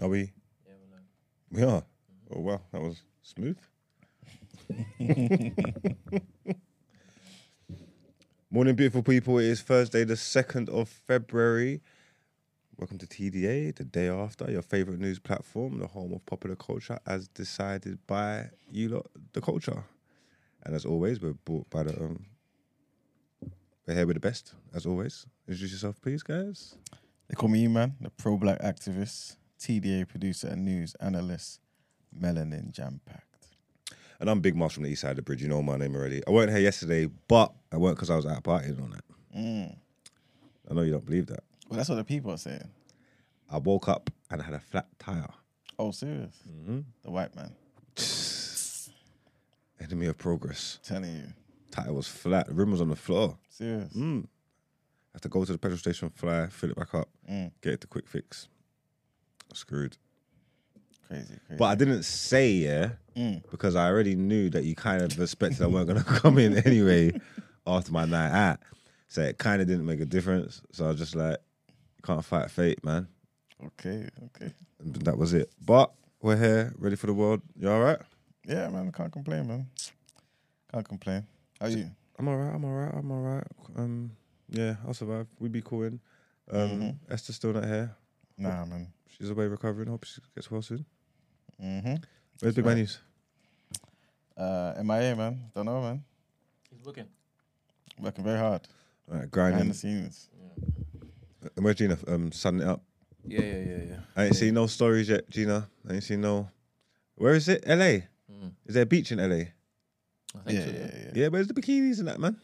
innit? Are we? Yeah, we're live. We are. Oh wow, that was smooth. Morning, beautiful people. It is Thursday, the second of February. Welcome to TDA, the day after your favorite news platform, the home of popular culture, as decided by you lot, the culture. And as always, we're brought by the um, we're here with the best. As always, introduce yourself, please, guys. They call me E-Man, the pro-black activist, TDA producer and news analyst, melanin jam-packed. And I'm Big Moss from the east side of the bridge. You know my name already. I weren't here yesterday, but I weren't because I was out partying on that. Mm. I know you don't believe that. Well, that's what the people are saying. I woke up and I had a flat tire. Oh, serious? Mm-hmm. The white man Enemy of progress. telling you. Tire was flat. The rim was on the floor. Serious? Mm. have to go to the petrol station, fly, fill it back up, Mm. get it to quick fix. Screwed. Crazy, crazy. But I didn't say yeah Mm. because I already knew that you kind of expected I weren't gonna come in anyway after my night out. So it kind of didn't make a difference. So I was just like, you can't fight fate, man. Okay, okay. And that was it. But we're here, ready for the world. You all right? Yeah, man, can't complain, man. Can't complain. How you? I'm all right. I'm all right. I'm all right. Um, yeah, I'll survive. We'd be cool in. Um, Mhm. Esther's still not here. Nah, man. She's away recovering. Hope she gets well soon. Mm-hmm. Where's Big Man News? Uh, MIA, man. Don't know, man. He's looking. Working very hard. All right, Behind grinding. the scenes. And where's Gina? Um, sunning it up. Yeah, yeah, yeah, yeah. I ain't seen no stories yet, Gina. I ain't seen no. Where is it? LA. Mm. Is there a beach in LA? I think Yeah, so, yeah, yeah. Yeah, where's the bikinis and that, man?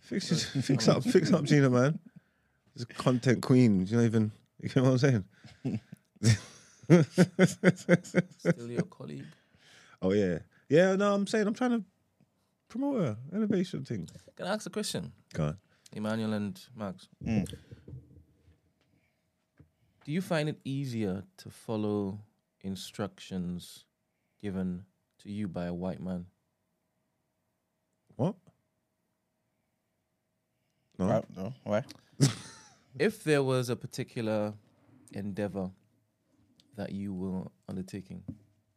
Fix it, fix up, fix up, Gina, man. She's a content queen. You know even. You know what I'm saying? Still your colleague. Oh yeah, yeah. No, I'm saying I'm trying to promote her innovation thing. Can I ask a question? Go on. Emmanuel and Max. Mm. Do you find it easier to follow instructions given to you by a white man? What? No. Right, no, why? If there was a particular endeavor that you were undertaking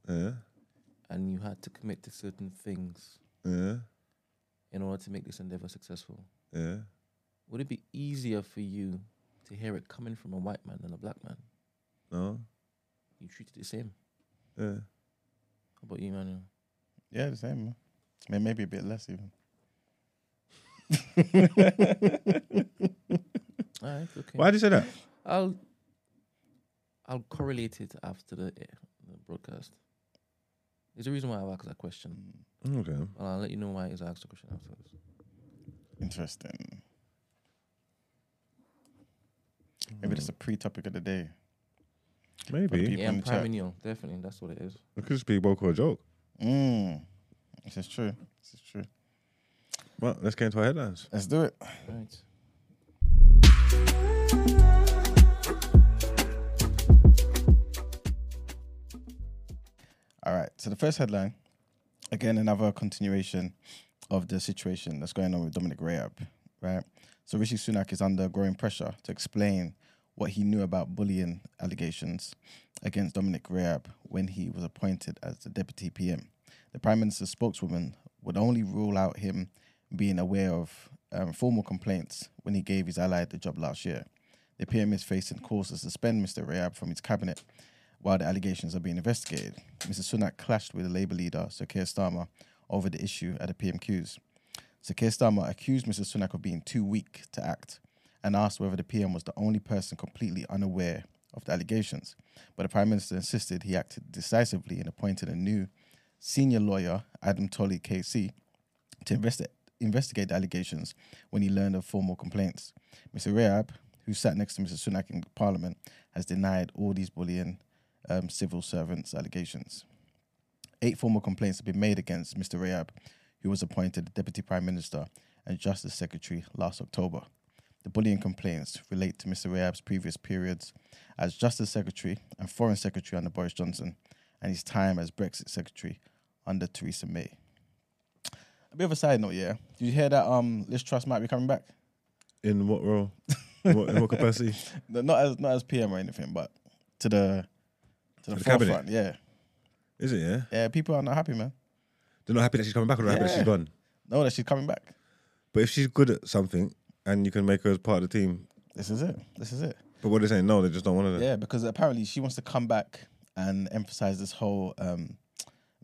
Yeah. and you had to commit to certain things Yeah. in order to make this endeavor successful, Yeah. would it be easier for you to hear it coming from a white man than a black man? No. You treated it the same. Yeah. How about you, Emmanuel? Yeah, the same, man. I mean, maybe a bit less even. All right, okay. Why'd you say that? I'll I'll correlate it after the, eh, the broadcast. There's a reason why I asked that question. Okay. Well, I'll let you know why I asked the question afterwards. Interesting. Maybe that's a pre-topic of the day. Maybe. People yeah, in I'm the chat. Primeval, definitely. That's what it is. It could just be woke or a joke. Mm. This is true. This is true. Well, let's get into our headlines. Let's do it. Right. All right. So the first headline, again, another continuation of the situation that's going on with Dominic Raab, right? So Rishi Sunak is under growing pressure to explain what he knew about bullying allegations against Dominic Raab when he was appointed as the deputy PM. The Prime Minister's spokeswoman would only rule out him being aware of um, formal complaints when he gave his ally the job last year. The PM is facing calls to suspend Mr. Raab from his cabinet while the allegations are being investigated. Mr. Sunak clashed with the Labour leader, Sir Keir Starmer, over the issue at the PMQs. Sir Keir Starmer accused Mr. Sunak of being too weak to act and asked whether the PM was the only person completely unaware of the allegations. But the Prime Minister insisted he acted decisively and appointed a new senior lawyer, Adam Tolley KC, to investi- investigate the allegations when he learned of formal complaints. Mr. Raab, who sat next to Mr. Sunak in Parliament, has denied all these bullying um, civil servants allegations. Eight formal complaints have been made against Mr. Raab, who was appointed Deputy Prime Minister and Justice Secretary last October. The bullying complaints relate to Mr. Raab's previous periods as Justice Secretary and Foreign Secretary under Boris Johnson and his time as Brexit Secretary under Theresa May. A bit of a side note, yeah. Did you hear that um Liz Truss might be coming back? In what role? In what, in what capacity? No, not as not as PM or anything, but to the to the, the cabinet? forefront. Yeah, Is it? Yeah. yeah. People are not happy, man. They're not happy that she's coming back, or they're happy that Yeah. she's gone. No, that she's coming back. But if she's good at something and you can make her as part of the team, This is it. This is it. but what they're saying, no, they just don't want to. Yeah, because apparently she wants to come back and emphasize this whole um,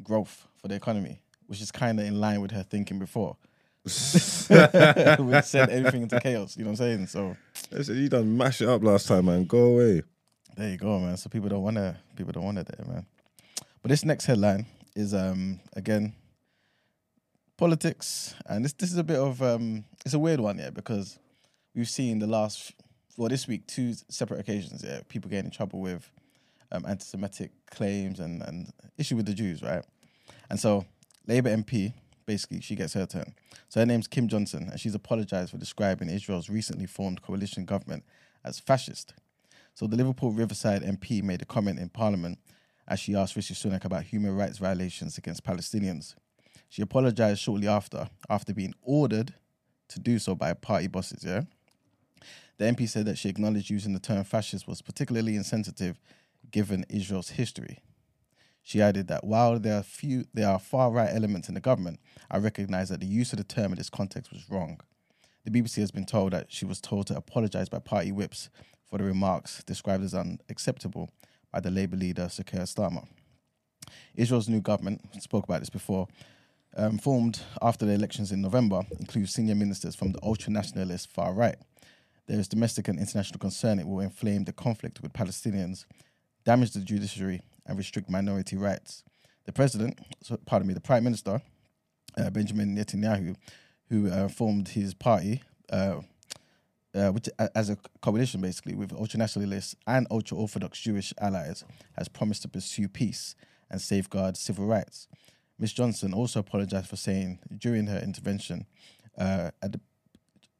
growth for the economy, which is kind of in line with her thinking before. we sent everything into chaos. You know what I'm saying? So you done mash it up last time, man. Go away. there you go, man. So people don't want to. People don't want it there, man. But this next headline is um again politics, and this this is a bit of um it's a weird one, yeah, because we've seen the last well this week two separate occasions, yeah, people getting in trouble with um, anti-Semitic claims and and issue with the Jews, right? And so Labour MP basically she gets her turn. So her name's Kim Johnson, and she's apologized for describing Israel's recently formed coalition government as fascist. So the Liverpool Riverside MP made a comment in Parliament as she asked Rishi Sunak about human rights violations against Palestinians. She apologized shortly after, after being ordered to do so by party bosses. Yeah, the MP said that she acknowledged using the term fascist was particularly insensitive given Israel's history. She added that while there are few, there are far right elements in the government, I recognise that the use of the term in this context was wrong. The BBC has been told that she was told to apologise by party whips for the remarks described as unacceptable by the Labour leader Sir Keir Starmer. Israel's new government, spoke about this before, um, formed after the elections in November, includes senior ministers from the ultra-nationalist far right. There is domestic and international concern it will inflame the conflict with Palestinians, damage the judiciary, and restrict minority rights. The president, so, pardon me, the prime minister, uh, Benjamin Netanyahu, who uh, formed his party, uh, uh, which as a coalition basically with ultra-nationalists and ultra-orthodox Jewish allies, has promised to pursue peace and safeguard civil rights. Ms. Johnson also apologized for saying during her intervention uh, at the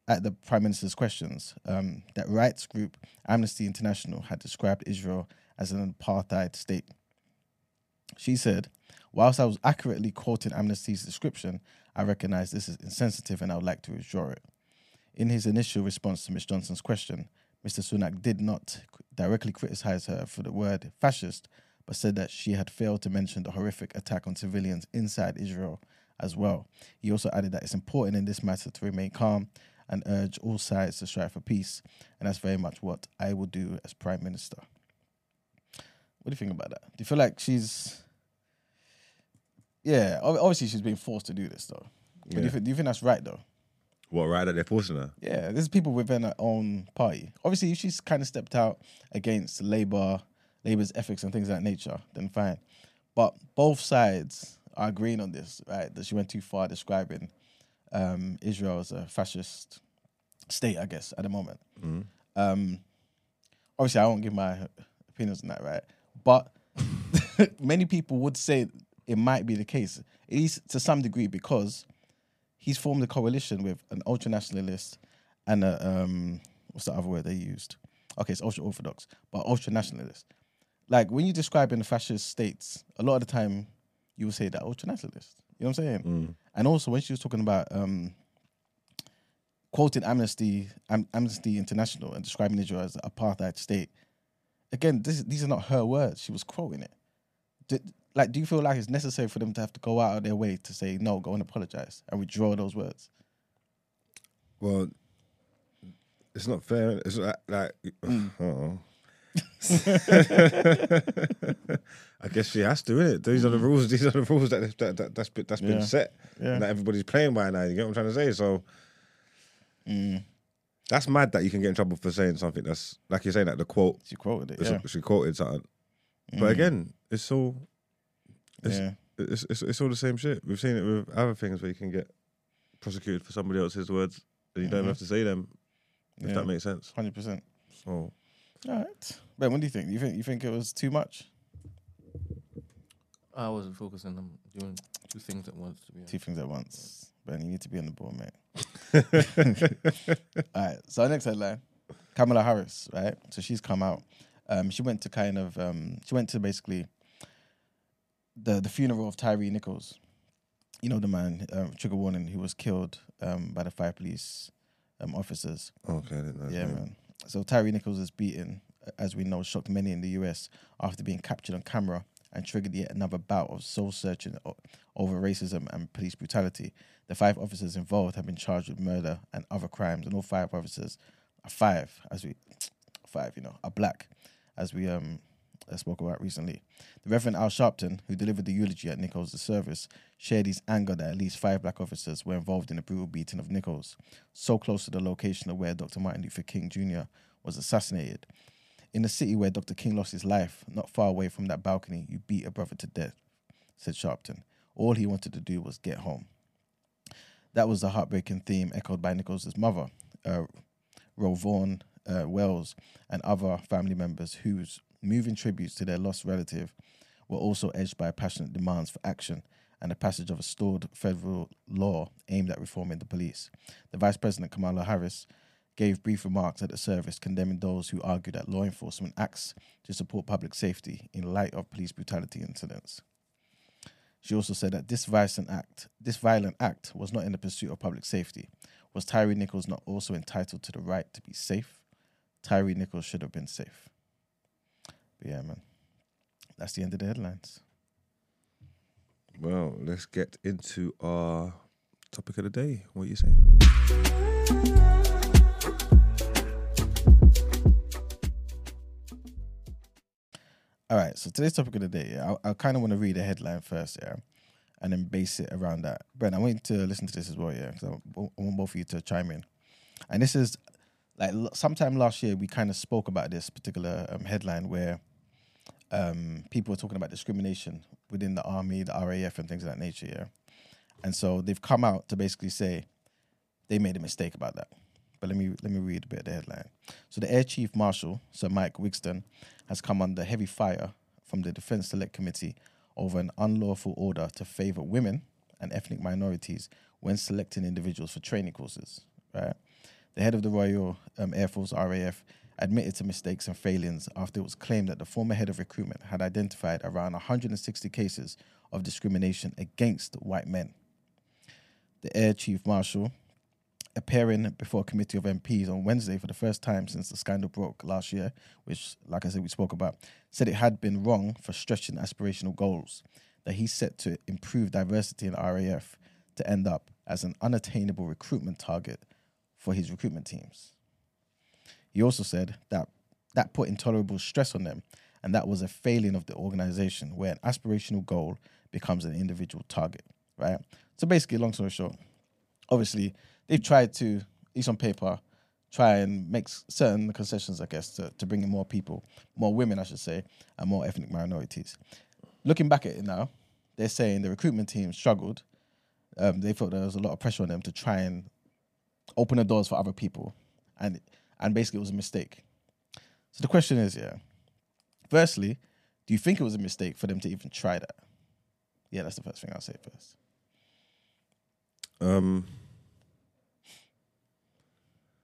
at the prime minister's questions um, that rights group Amnesty International had described Israel as an apartheid state. She said, "Whilst I was accurately quoting Amnesty's description, I recognize this is insensitive and I would like to withdraw it." In his initial response to Ms. Johnson's question, Mr. Sunak did not directly criticize her for the word fascist, but said that she had failed to mention the horrific attack on civilians inside Israel as well. He also added that it's important in this matter to remain calm and urge all sides to strive for peace, and that's very much what I will do as Prime Minister. What do you think about that? Do you feel like she's, yeah, ob- obviously she's being forced to do this though. But do, you Yeah. think, do you think that's right though? What, right that they're forcing her? Yeah, there's people within her own party. Obviously, if she's kind of stepped out against Labour, Labour's ethics and things of that nature, then fine. But both sides are agreeing on this, right? That she went too far describing um, Israel as a fascist state, I guess, at the moment. Mm. Um, obviously, I won't give my opinions on that, right? But many people would say it might be the case, at least to some degree, because he's formed a coalition with an ultra nationalist and a um, what's the other word they used? Okay, it's ultra orthodox, but ultra nationalist. Like when you describe in the fascist states, a lot of the time you will say that ultra nationalist. You know what I'm saying? Mm. And also when she was talking about um, quoting Amnesty Am- Amnesty International and describing Israel as an apartheid state, again, this, these are not her words. She was quoting it. Did, like, do you feel like it's necessary for them to have to go out of their way to say no, go and apologize and withdraw those words? Well, it's not fair. It's like, like oh. I guess she has to, innit? These are the rules. These are the rules that that, that that's been, that's been Yeah. set. Yeah. That everybody's playing by now. You get what I'm trying to say? So Mm. That's mad that you can get in trouble for saying something that's like you're saying that the quote. She quoted it. Yeah. She quoted something, Mm. but again, it's all it's, yeah. it's, it's it's all the same shit. We've seen it with other things where you can get prosecuted for somebody else's words, and you don't Mhm. have to say them. If Yeah. that makes sense. Hundred percent. So All right. Ben, what do you think? You think you think it was too much? I wasn't focusing on doing two things at once. To be honest. Two things at once. Ben, you need to be on the ball, mate. All right. So our next headline, Kamala Harris, right? So she's come out. Um, she went to kind of um, she went to basically the the funeral of Tyre Nichols. You know the man, um, trigger warning, who was killed um, by the fire police um, officers. okay, I didn't know Yeah, name. man. So Tyre Nichols' is beaten, as we know, shocked many in the US after being captured on camera and triggered yet another bout of soul searching o- over racism and police brutality. The five officers involved have been charged with murder and other crimes, and all five officers are five, as we five, you know, are black, as we um uh, spoke about recently. The Reverend Al Sharpton, who delivered the eulogy at Nichols' service, shared his anger that at least five black officers were involved in the brutal beating of Nichols, so close to the location of where Dr. Martin Luther King Jr. was assassinated. In the city where Dr. King lost his life, not far away from that balcony, you beat a brother to death, said Sharpton. All he wanted to do was get home. That was the heartbreaking theme echoed by Nichols' mother, uh, RowVaughn uh, Wells, and other family members whose moving tributes to their lost relative were also edged by passionate demands for action and the passage of a stored federal law aimed at reforming the police. The Vice President Kamala Harris gave brief remarks at the service condemning those who argue that law enforcement acts to support public safety in light of police brutality incidents. She also said that this violent act, this violent act was not in the pursuit of public safety. Was Tyre Nichols not also entitled to the right to be safe? Tyre Nichols should have been safe. But yeah, man. That's the end of the headlines. Well, let's get into our topic of the day. What are you saying? All right, so today's topic of the day, yeah, I, I kind of want to read a headline first, yeah, and then base it around that. Brent, I want you to listen to this as well, yeah, because I, I want both of you to chime in. And this is like sometime last year we kind of spoke about this particular um, headline where um, people were talking about discrimination within the army, the RAF, and things of that nature, yeah. And so they've come out to basically say they made a mistake about that. But let me let me read a bit of the headline. So the Air Chief Marshal, Sir Mike Wigston, has come under heavy fire from the Defence Select Committee over an unlawful order to favour women and ethnic minorities when selecting individuals for training courses. Right. The head of the Royal um, Air Force RAF admitted to mistakes and failings after it was claimed that the former head of recruitment had identified around 160 cases of discrimination against white men. The Air Chief Marshal appearing before a committee of MPs on Wednesday for the first time since the scandal broke last year, which, like I said, we spoke about, said it had been wrong for stretching aspirational goals that he set to improve diversity in RAF to end up as an unattainable recruitment target for his recruitment teams. He also said that that put intolerable stress on them, and that was a failing of the organization where an aspirational goal becomes an individual target, right? So basically, long story short, obviously they've tried to, at least on paper, try and make certain concessions, I guess, to, to bring in more people, more women, I should say, and more ethnic minorities. Looking back at it now, they're saying the recruitment team struggled. Um, they felt there was a lot of pressure on them to try and open the doors for other people, and and basically it was a mistake. So the question is, yeah, firstly, do you think it was a mistake for them to even try that? Yeah, that's the first thing I'll say first. Um,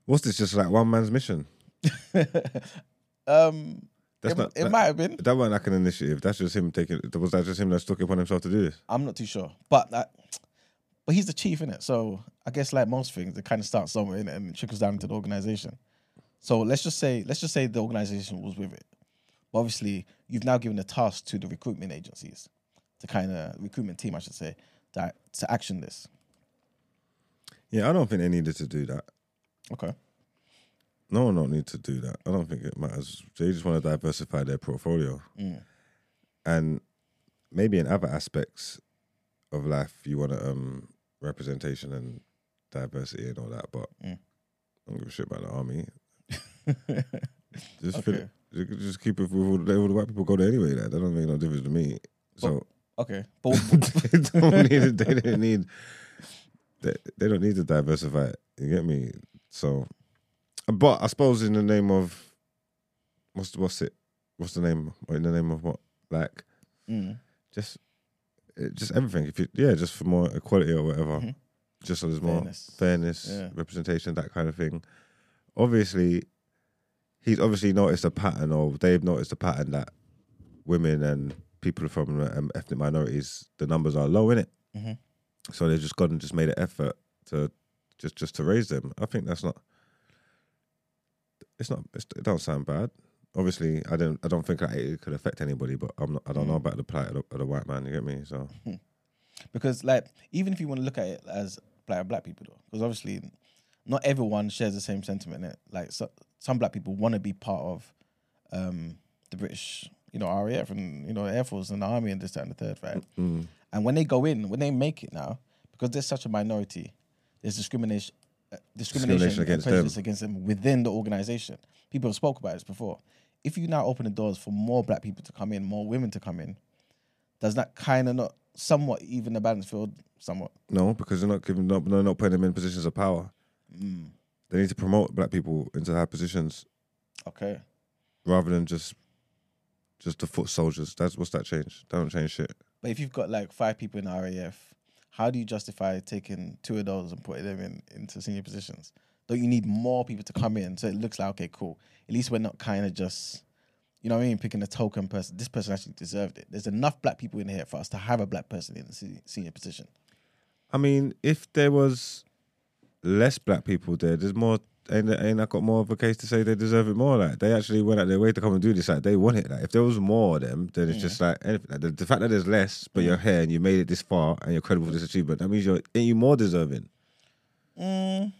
what's this? Just like one man's mission? um, That's it, not. it that, might have been. that wasn't like an initiative. That's just him taking. Was that just him that took it upon himself to do this? I'm not too sure, but that, but he's the chief in it. So I guess like most things, it kind of starts somewhere innit, and it trickles down into the organization. So let's just say, let's just say the organization was with it. But obviously, you've now given the task to the recruitment agencies, to kind of recruitment team, I should say, to to action this. Yeah, I don't think they needed to do that. Okay. No one don't need to do that. I don't think it matters. They just want to diversify their portfolio. Mm. And maybe in other aspects of life, you want to, um, representation and diversity and all that. But Mm. I don't give a shit about the army. Just, Okay. it- just keep it with all the, all the white people go there anyway. That, that don't make no difference to me. So Okay. But, they don't need. They don't need. They, they don't need to diversify. You get me? So, but I suppose in the name of what's what's it? What's the name? In the name of what? Like mm, just just everything. If you yeah, just for more equality or whatever. Mhm. Just so there's more fairness. fairness, Yeah. representation, that kind of thing. Obviously, he's obviously noticed a pattern, or they've noticed a pattern that women and people from um, ethnic minorities, the numbers are low in it. Mhm. So they've just gone and just made an effort to just just to raise them. I think that's not. It's not. It's, it don't sound bad. Obviously, I don't. I don't think that it could affect anybody. But I'm not. I don't know Mm. about the plight of the, of the white man. You get me? So because like even if you want to look at it as black black people though, because obviously not everyone shares the same sentiment. Innit? Like so, some black people want to be part of um, the British, you know, RAF and you know Air Force and the army and this that and the third, right? mm, And when they go in, when they make it now, because there's such a minority, there's discrimination, uh, discrimination, Discrimination and against prejudice them. against them within the organization. People have spoke about this before. If you now open the doors for more black people to come in, more women to come in, does that kind of not somewhat even the balance field somewhat? no, because they're not giving. Not, they're not putting them in positions of power. Mm. They need to promote black people into high positions Okay. rather than just just the foot soldiers. That's what's that change? That don't change shit. But if you've got like five people in the RAF, how do you justify taking two of those and putting them in into senior positions? Don't you need more people to come in so it looks like okay, cool. At least we're not kind of just, you know what I mean, picking a token person. This person actually deserved it. There's enough black people in here for us to have a black person in the senior position. I mean, if there was less black people there, there's more. Ain't, ain't I got more of a case to say they deserve it more? Like they actually went out their way to come and do this. Like they want it. Like if there was more of them, then it's just like, anything. like the, the fact that there's less, but you're here and you made it this far and you're credible for this achievement. That means you're ain't you more deserving? Mm.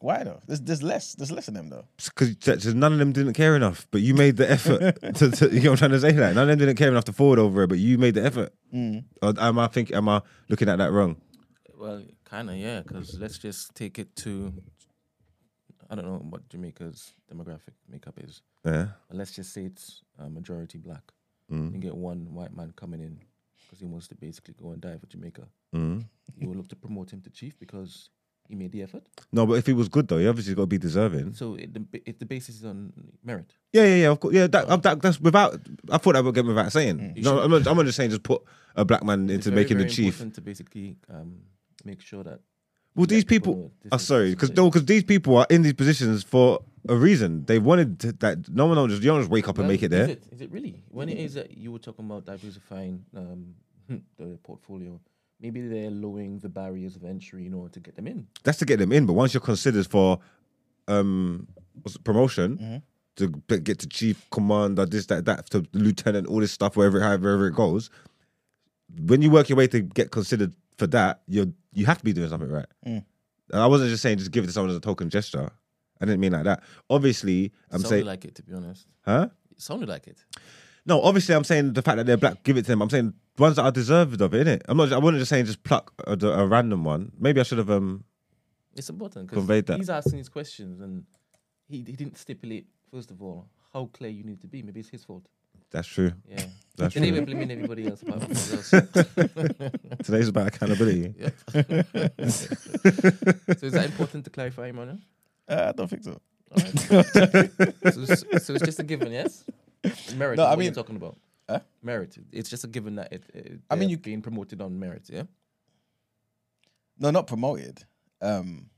Why though? There's, there's less. There's less of them though. Because none of them didn't care enough, but you made the effort. to, to, you know what I'm trying to say? Like none of them didn't care enough to forward over it, but you made the effort. Mm. Or am I think? Am I looking at that wrong? Well, kind of, yeah. Because let's just take it to. I don't know what Jamaica's demographic makeup is, Yeah. but let's just say it's uh, majority black. Mm. You get one white man coming in because he wants to basically go and die for Jamaica. Mm. You will look to promote him to chief because he made the effort. No, but if he was good though, he obviously got to be deserving. So it, the, it, the basis is on merit. Yeah, yeah, yeah. Of course, yeah. That, uh, that that's without. I thought that would get without saying. You No, I'm not. I'm not just saying just put a black man into very, making the chief. to basically um, make sure that. Well, these people people. know this Oh, is- sorry, because no, because these people are in these positions for a reason. They wanted to, that. No one just. You don't just wake up and Well, make it there. it, is it really? When it is that you were talking about diversifying um, the portfolio, maybe they're lowering the barriers of entry in order to get them in. That's to get them in. But once you're considered for, um, what's it, promotion Mhm. to get to chief commander, this, that, that, to lieutenant, all this stuff, wherever, however it goes. When you work your way to get considered for that, you you have to be doing something right. Mm. And I wasn't just saying just give it to someone as a token gesture. I didn't mean like that. Obviously, I'm sounded saying, like it, to be honest. huh? It sounded like it. No, obviously, I'm saying the fact that they're black, give it to them. I'm saying ones that are deserved of it, innit? I'm not. I wasn't just saying just pluck a, a random one. Maybe I should have. Um, It's important Conveyed that. he's asking these questions and he, he didn't stipulate, first of all, how clear you need to be. Maybe it's his fault. That's true. Yeah. That's and they true. were blaming everybody else apart from themselves. Today's about accountability. Yeah. so is that important to clarify, Emmanuel? Uh, I don't think so. All right. so, it's- so it's just a given, yes? Merit. No, I what mean- you're talking about. Huh? Merit. It's just a given that it. it I mean, they're you- being promoted on merit. Yeah. No, not promoted. Um,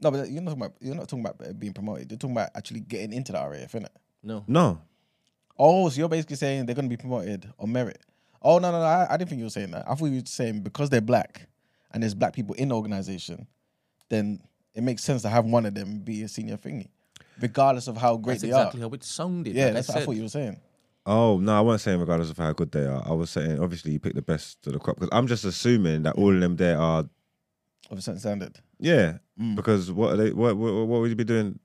no, but you're not talking about you're not talking about uh, being promoted. You're talking about actually getting into the RAF, innit? No. No, Oh, so you're basically saying they're going to be promoted on merit. Oh no, no, no! I, I didn't think you were saying that. I thought you were saying because they're black and there's black people in the organization, then it makes sense to have one of them be a senior thingy, regardless of how great That's they exactly are. how it sounded. Yeah, like that's I what I thought you were saying. Oh no, I wasn't saying regardless of how good they are. I was saying obviously you pick the best of the crop because I'm just assuming that all of them there are Of a certain standard. yeah. Mm. Because what are they? What, what what would you be doing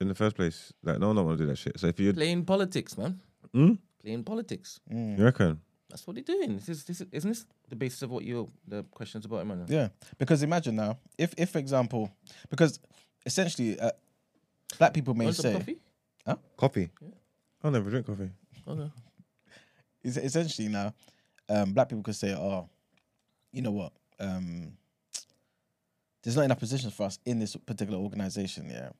in the first place? Like no one don't want to do that shit. So if you're Playing politics, man. Hmm? Playing politics. Mm. you reckon? That's what they're doing. This is this is, isn't this the basis of what your the questions about Emmanuel? Yeah, because imagine now, if, if for example, because essentially, uh, black people may Want say, coffee? Coffee. Yeah. I never drink coffee. Okay. es- essentially now, um, black people could say, "Oh, you know what? Um, there's not enough positions for us in this particular organization." Yeah,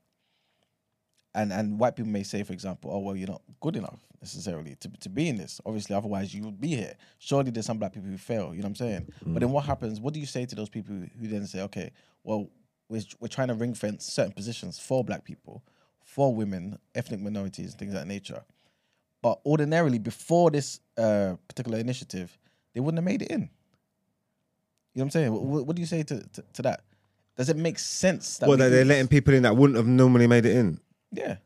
and and white people may say, for example, "Oh, well, you're not good enough necessarily to to be in this. Obviously, otherwise you would be here. Surely there's some black people who fail. You know what I'm saying? But then what happens? What do you say to those people who then say, "Okay, well, we're we're trying to ring fence certain positions for black people, for women, ethnic minorities, things of that nature." But ordinarily, before this uh, particular initiative, they wouldn't have made it in. You know what I'm saying? What, what do you say to, to, to that? Does it make sense that What we that they're letting people in that wouldn't have normally made it in. Yeah,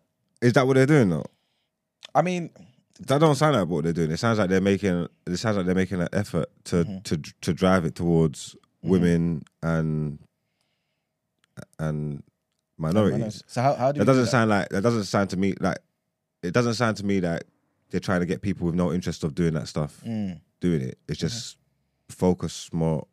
Is that what they're doing though? I mean, That don't sound like what they're doing. It sounds like they're making. It sounds like they're making an effort to Mm-hmm. to to drive it towards women and and minorities. so how how do That we do doesn't sound like that. Doesn't sound to me like it doesn't sound to me like they're trying to get people with no interest of doing that stuff Mm. doing it. It's just focus more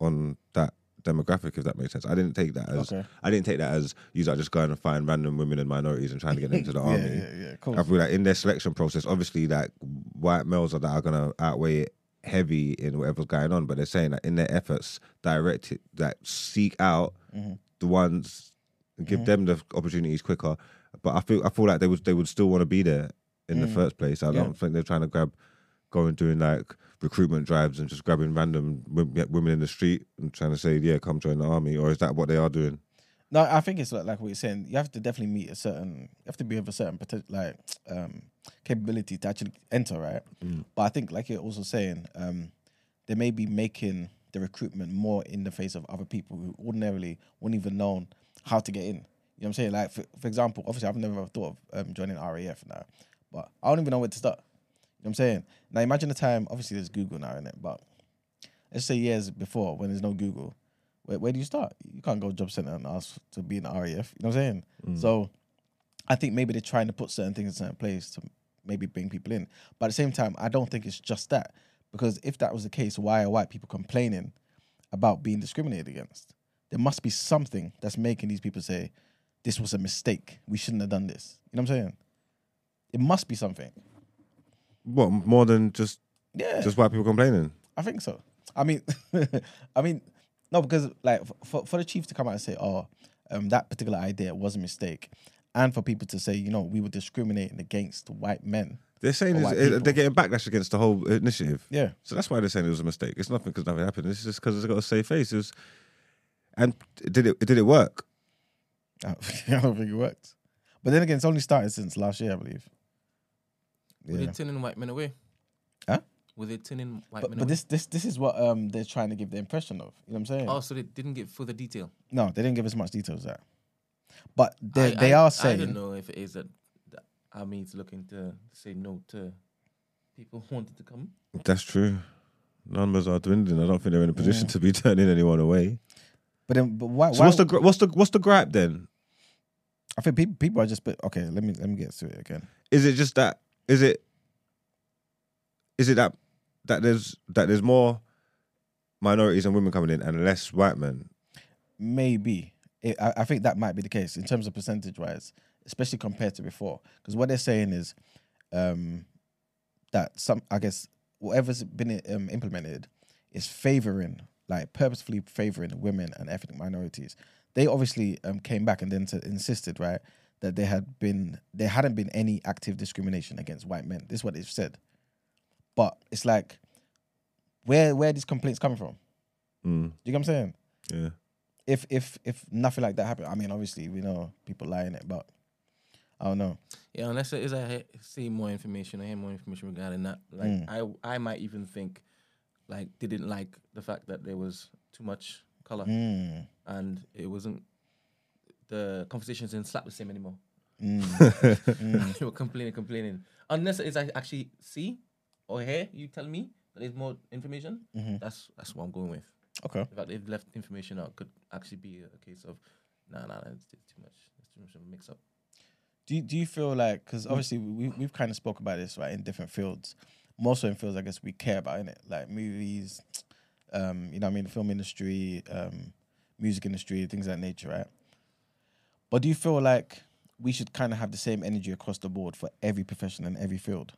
on that demographic, if that makes sense. I didn't take that as Okay. I didn't take that as you are just going to find random women and minorities and trying to get them into the Yeah, army. yeah, yeah, cool. I feel like in their selection process, obviously, like white males are that are gonna outweigh it heavy in whatever's going on, but they're saying that in their efforts, direct it, that seek out Mm-hmm. the ones, give them the opportunities quicker. But I feel I feel like they would they would still want to be there in the first place. I Mm. Don't think they're trying to grab, go and doing like recruitment drives and just grabbing random women in the street and trying to say, yeah, come join the army, or is that what they are doing? No, I think it's like, like what you're saying. You have to definitely meet a certain. You have to be of a certain like um, capability to actually enter, right? But I think, like you're also saying, um, they may be making the recruitment more in the face of other people who ordinarily wouldn't even known how to get in. You know what I'm saying? Like for, for example, obviously I've never thought of um, joining RAF now, but I don't even know where to start. You know what I'm saying? Now imagine the time. Obviously there's Google now in it, but let's say years before when there's no Google, where, where do you start? You can't go job center and ask to be in the RAF. You know what I'm saying? Mm. So I think maybe they're trying to put certain things in certain place to maybe bring people in. But at the same time, I don't think it's just that. Because if that was the case, why are white people complaining about being discriminated against? There must be something that's making these people say, this was a mistake. We shouldn't have done this. You know what I'm saying? It must be something. What more than just Yeah. just white people complaining? I think so. I mean, I mean, no, because like for for the chief to come out and say, "Oh, um, that particular idea was a mistake," and for people to say, you know, we were discriminating against white men. They're saying Or it's- it- they're getting backlash against the whole initiative. Yeah, So that's why they're saying it was a mistake. It's nothing because nothing happened. It's just because it's got a safe face. It was, and did it? Did it work? I I don't think it worked. But then again, it's only started since last year, I believe. Were Yeah. they turning white men away? Huh? Were they turning white But, men but away? this this this is what um they're trying to give the impression of. You know what I'm saying? oh, so they didn't give further detail. No, they didn't give as much detail as that. But they I- they I- are saying. I don't know if it is that the army is looking to say no to people who wanted to come. That's true. Numbers are dwindling. I don't think they're in a position to be turning anyone away. But then, but why? So why what's the gri- what's the what's the gripe then? I think people people are just but okay. Let me let me get to it again. Is it just that? Is it? Is it that that there's that there's more minorities and women coming in and less white men? Maybe it, I, I think that might be the case in terms of percentage wise, especially compared to before. Because what they're saying is um, that some, I guess, whatever's been um, implemented is favoring, like purposefully favoring women and ethnic minorities. They obviously um, came back and then insisted, right, that there had been there hadn't been any active discrimination against white men. This is what they've said. But it's like, where where are these complaints coming from? Mm, You get what I'm saying? yeah. if if if nothing like that happened, I mean, obviously we know people lie in it, but I don't know. Yeah, unless it is I see more information, I hear more information regarding that. Like Mm. I, I might even think, like they didn't like the fact that there was too much color Mm, and it wasn't the conversations didn't slap the same anymore. mm, they were complaining, complaining. Unless it's I actually see or hear you tell me that there's more information. mhm. That's that's what I'm going with. Okay. The fact they've left information out could actually be a case of, nah, nah, nah it's, it's too much. It's too much of a mix up. Do you, do you feel like because obviously we we've kind of spoke about this right in different fields, more so in fields I guess we care about in it like movies, um, you know what I mean, the film industry, um, music industry, things of that nature, right? But do you feel like we should kind of have the same energy across the board for every profession and every field?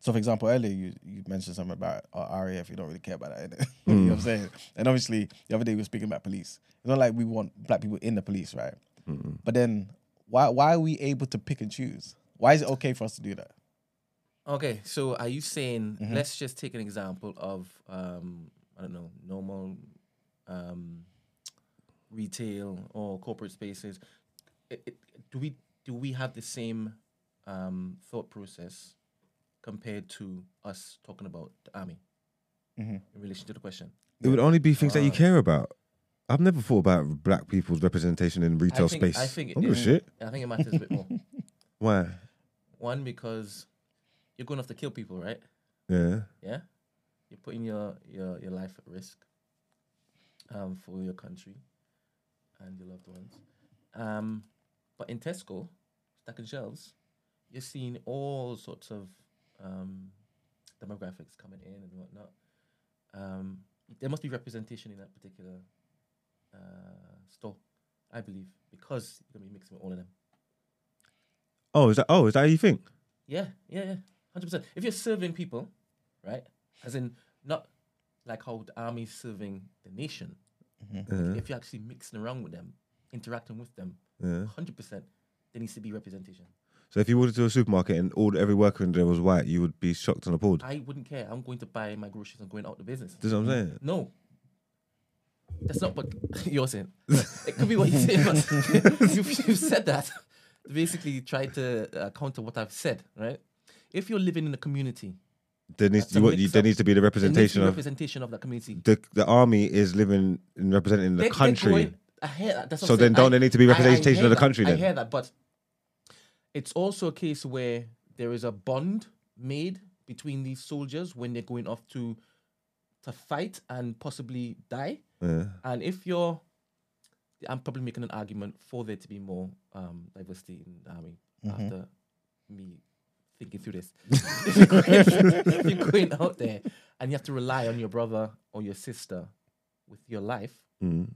So, for example, earlier you, you mentioned something about uh, RAF. You don't really care about that, innit? you know what I'm saying? And obviously, the other day we were speaking about police. It's not like we want black people in the police, right? But then, why why are we able to pick and choose? Why is it okay for us to do that? Okay, so are you saying Mm-hmm. let's just take an example of um I don't know normal um retail or corporate spaces? It, it, do we do we have the same um thought process compared to us talking about the army Mhm. in relation to the question? It would only be things that you care about. I've never thought about black people's representation in retail I think, space. I think I don't it- shit. I think it matters a bit more. Why? One because you're going to have to kill people, right? Yeah. Yeah, you're putting your your your life at risk um, for your country and your loved ones. Um, but in Tesco, stacking shelves, you're seeing all sorts of um, demographics coming in and whatnot. Um, there must be representation in that particular uh, store, I believe, because you're gonna be mixing with all of them. Oh, is that? Oh, is that how you think? Yeah, yeah, yeah, hundred percent. If you're serving people, right, as in not like how the army's serving the nation. Yeah. If uh-huh. you're actually mixing around with them, interacting with them, yeah. hundred percent, there needs to be representation. So if you walked into a supermarket and all every worker in there was white, you would be shocked and appalled. I wouldn't care. I'm going to buy my groceries and going out the business. That's what I'm saying. No. That's not what you're saying. It could be what you're saying, but you've, you've said that. to Basically, try to uh, counter what I've said, right? If you're living in a community, There needs to, you, there needs to be the representation of representation of that community. the the army is living and representing the They- they're country. I hear that. That's what So I'm then saying. don't I- there need to be I- I representation hear of the that. country I then? hear that, but it's also a case where there is a bond made between these soldiers when they're going off to to fight and possibly die. Yeah. And if you're, I'm probably making an argument for there to be more um, diversity in the army after me thinking through this. if, you're going, if you're going out there and you have to rely on your brother or your sister with your life, Mm.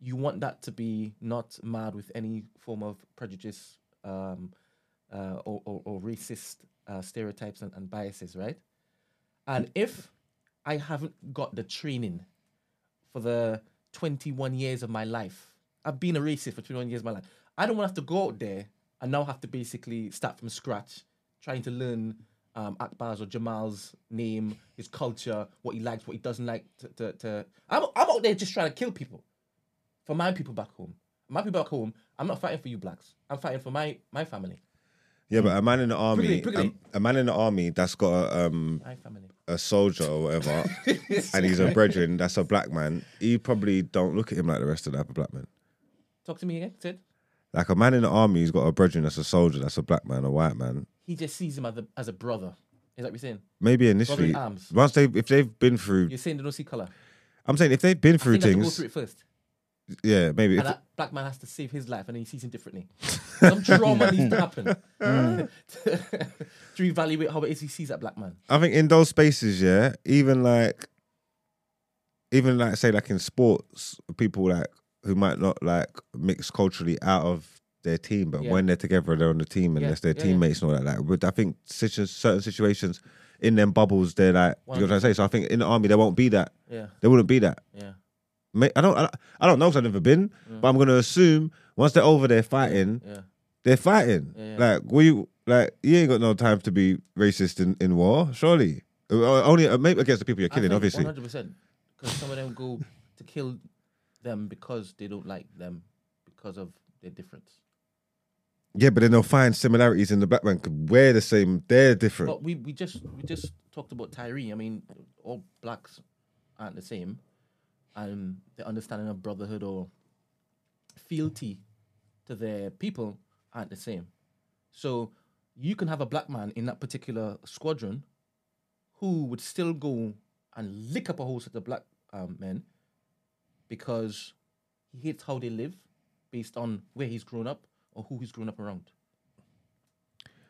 you want that to be not marred with any form of prejudice um, uh, or, or, or racist uh, stereotypes and, and biases, right? And if I haven't got the training for the 21 years of my life, I've been a racist for 21 years of my life. I don't want to have to go out there and now have to basically start from scratch, trying to learn um, Akbar's or Jamal's name, his culture, what he likes, what he doesn't like. To, to, to... I'm, I'm out there just trying to kill people for my people back home. My people back home, I'm not fighting for you blacks. I'm fighting for my, my family. Yeah, but a man in the army. A, a man in the army that's got a, um, a soldier or whatever, and he's a brethren that's a black man. He probably don't look at him like the rest of the other black men. Talk to me again, Sid. Like a man in the army, he's got a brethren that's a soldier, that's a black man, a white man. He just sees him as a, as a brother. Is that what you're saying? Maybe initially, arms. once they if they've been through, You're saying they don't see color. I'm saying if they've been I through think they have to go things, through it first. yeah, maybe. If, and that black man has to save his life and then he sees him differently. Some trauma needs to happen to evaluate how it is he sees that black man. I think in those spaces, yeah, even like, even like say like in sports, people like who might not like mix culturally out of their team, but Yeah. when they're together, they're on the team and Yeah, that's their yeah, teammates and all that. Like, but I think certain situations in them bubbles, they're like, you know what I'm saying. So I think in the army there won't be that. Yeah, There wouldn't be that. yeah. I don't, I don't, know because I've never been, but I'm gonna assume once they're over there fighting, Yeah. they're fighting. Like, we, like, you ain't got no time to be racist in, in war, surely. Uh, Only uh, maybe against the people you're killing, obviously. One hundred percent. Because some of them go to kill them because they don't like them because of their difference. Yeah, but then they'll find similarities in the black man. 'cause We're the same. They're different. But we, we just we just talked about Tyre. I mean, all blacks aren't the same, and the understanding of brotherhood or fealty to their people aren't the same. So you can have a black man in that particular squadron who would still go and lick up a whole set of black um, men because he hates how they live based on where he's grown up or who he's grown up around.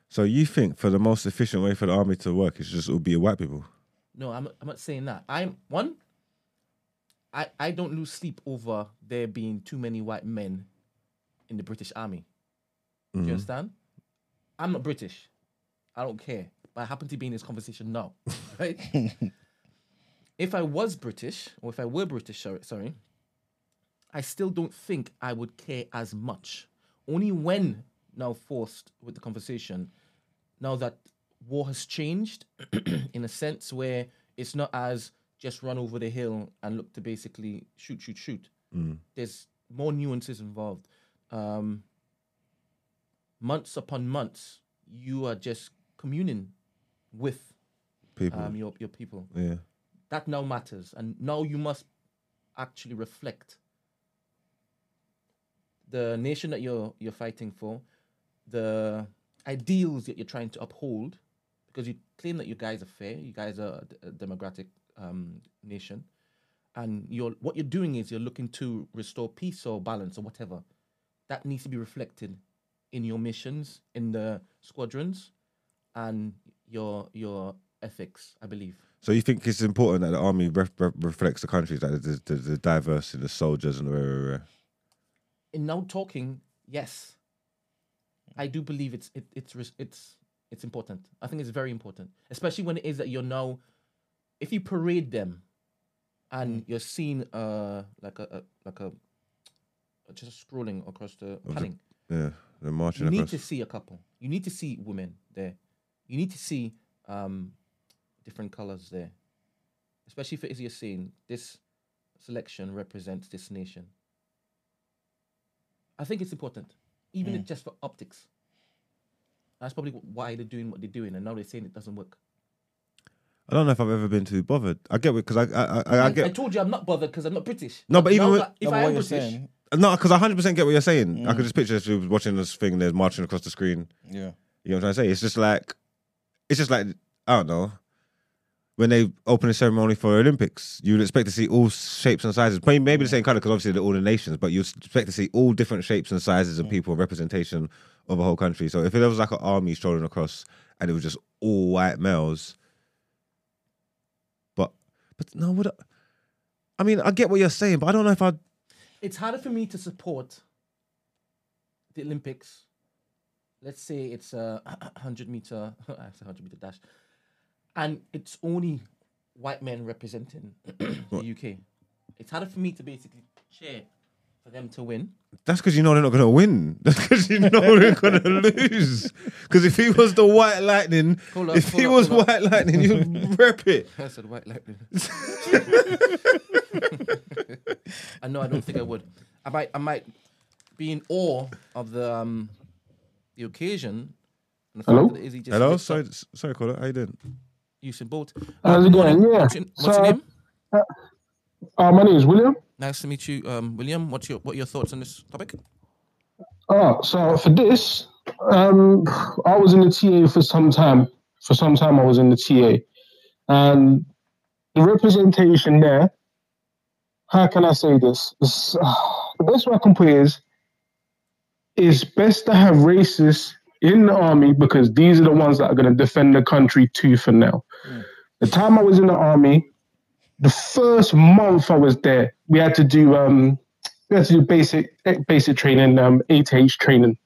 so you think for the most efficient way for the army to work is just it would be white people? No, I'm I'm not saying that. I'm one. I I don't lose sleep over there being too many white men in the British Army. Do you mm-hmm. understand? I'm not British. I don't care. But I happen to be in this conversation now, right? if I was British, or if I were British, sorry, sorry, I still don't think I would care as much. Only when now forced with the conversation, now that war has changed in a sense where it's not as just run over the hill and look to basically shoot, shoot, shoot. There's more nuances involved. Um, months upon months, you are just communing with People. um, your your people. yeah. That now matters, and now you must actually reflect the nation that you're you're fighting for, the ideals that you're trying to uphold, because you claim that you guys are fair, you guys are a democratic um, nation, and you're what you're doing is you're looking to restore peace or balance or whatever. That needs to be reflected in your missions, in the squadrons, and your your ethics. I believe. So you think it's important that the army ref- ref- reflects the countries that the, the, the diverse in the soldiers and the rare, rare, rare. In now talking, yes, I do believe it's it, it's it's it's important. I think it's very important, especially when it is that you're now, if you parade them, and you're seen uh like a, a like a just scrolling across the the- panning. Yeah, they're marching You need across. to see a couple. You need to see women there. You need to see um different colors there, especially if it is you're seeing this selection represents this nation. I think it's important, even if mm. just for optics. That's probably why they're doing what they're doing, and now they're saying it doesn't work. I don't know if I've ever been too bothered. I get it because I I, I, I I, I told you I'm not bothered because I'm not British. No, but even with- that- if No, I am you're British, saying, no because I hundred percent get what you're saying. I could mm. just picture if you watching this thing. and there's marching across the screen. yeah, You know what I'm trying to say? It's just like, it's just like I don't know. When they open a ceremony for Olympics, you'd expect to see all shapes and sizes. Maybe maybe the same color because obviously they're all the nations, but you'd expect to see all different shapes and sizes of people, representation of a whole country. So if it was like an army strolling across and it was just all white males, but but no, what? I mean, I get what you're saying, but I don't know if I. it's harder for me to support the Olympics. Let's say it's a hundred meter, I hundred meter dash, and it's only white men representing the UK. It's harder for me to basically cheer for them to win. That's because you know they're not going to win. That's because you know they're going to lose. Because if he was the White Lightning, up, if he up, was hold up. White Lightning, you'd rep it. I said white lightning. I know. I don't think I would. I might. I might be in awe of the um the occasion. And the fact Hello? that Izzy just Hello, sorry, up sorry, caller. How you doing? Usain Bolt. How's it going? Yeah. What's your, what's your So- name? Uh, my name is William. Nice to meet you, um, William. What's your what are your thoughts on this topic? Oh, so for this, um, I was in the TA for some time. For some time, I was in the TA, and the representation there. How can I say this? It's, uh, the best way I can put it is, it's best to have racists in the army because these are the ones that are going to defend the country tooth and nail. The time I was in the army, the first month I was there, we had to do um, we had to do basic basic training, um, ATH training,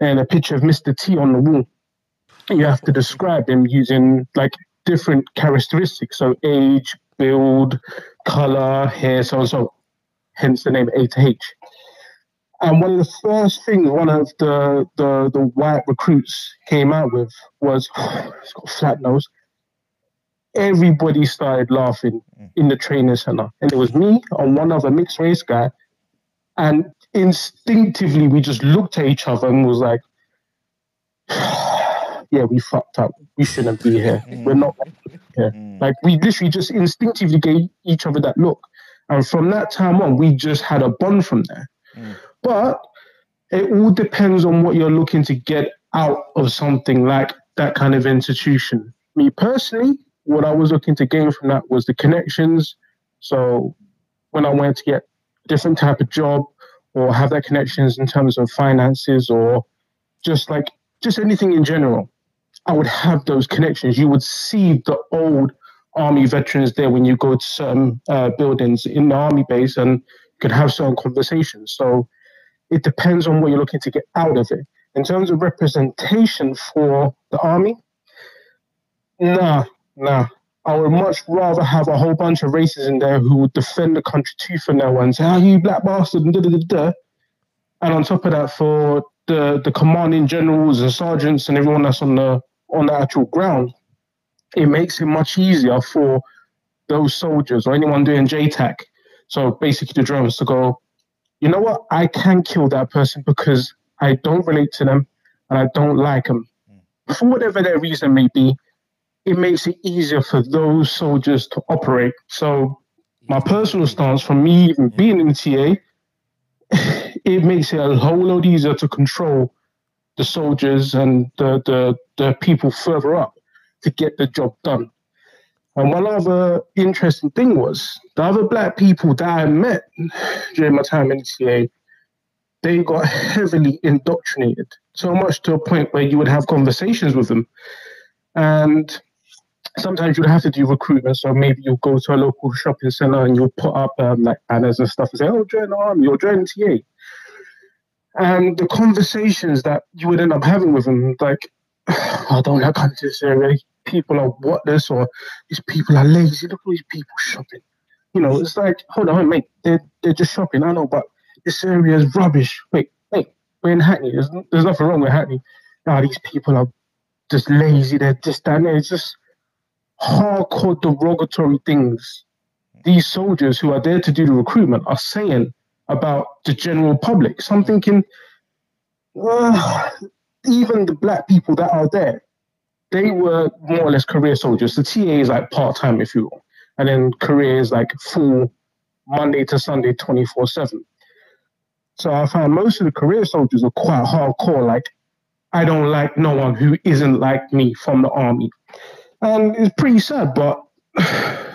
and a picture of Mr. T on the wall. You have to describe him using like different characteristics, so age, build, color, hair, so and so. Hence the name ATH. And one of the first things one of the the, the white recruits came out with was he's got a flat nose. Everybody started laughing mm. in the training center, and it was me and one other mixed race guy and instinctively, we just looked at each other and was like, yeah, we fucked up. We shouldn't be here. Mm. We're not here. Mm. Like, we literally just instinctively gave each other that look. And from that time on, we just had a bond from there. But it all depends on what you're looking to get out of something like that kind of institution. Me personally, what I was looking to gain from that was the connections. So when I wanted to get a different type of job or have that connections in terms of finances or just like just anything in general, I would have those connections. You would see the old army veterans there when you go to certain uh, buildings in the army base and could have certain conversations. So it depends on what you're looking to get out of it. In terms of representation for the army, nah, nah. I would much rather have a whole bunch of races in there who would defend the country tooth and nail and say, "Oh, you black bastard!" and da da da. And on top of that, for the the commanding generals and sergeants and everyone that's on the on the actual ground, it makes it much easier for those soldiers or anyone doing JTAC. So basically, the drones to go, you know what? I can kill that person because I don't relate to them and I don't like them. Hmm. For whatever their reason may be, it makes it easier for those soldiers to operate. So My personal stance from me even hmm. being in TA, it makes it a whole lot easier to control the soldiers and the, the, the people further up to get the job done. And one other interesting thing was the other black people that I met during my time in TA, they got heavily indoctrinated, so much to a point where you would have conversations with them. And sometimes you'd have to do recruitment. So maybe you'll go to a local shopping center and you'll put up um, like banners and stuff and say, oh, join the army or join TA. And the conversations that you would end up having with them, like, I don't like come to this area. People are this or these people are lazy. Look at these people shopping. You know, it's like, hold on, mate, they're, they're just shopping. I know, but this area is rubbish. Wait, wait, we're in Hackney. There's, there's nothing wrong with Hackney. Now, these people are just lazy. They're just down there. It's just hardcore derogatory things these soldiers who are there to do the recruitment are saying about the general public. So I'm thinking, uh, even the black people that are there, they were more or less career soldiers. The TA is like part time, if you will, and then career is like full Monday to Sunday, 24 7. So I found most of the career soldiers are quite hardcore. Like, I don't like no one who isn't like me from the army. And it's pretty sad, but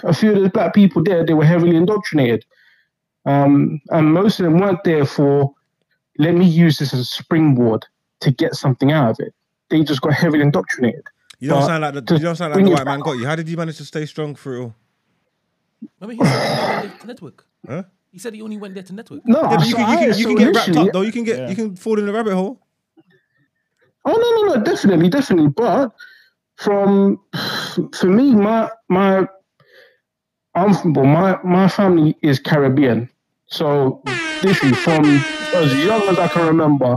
a few of the black people there, they were heavily indoctrinated. Um, and most of them weren't there for, let me use this as a springboard to get something out of it. They just got heavily indoctrinated. You don't But sound like the, to you don't sound like bring the it white man got you. How did you manage to stay strong through it all? Remember, he said he only went there to network. Huh? He said he only went there to network. No, Yeah, but you so can, you I- can, you so can get wrapped up though. You can get Yeah. you can fall in the rabbit hole. Oh no, no, no, definitely, definitely. But from for me, my my I'm from well, my my family is Caribbean, so literally from as young as I can remember,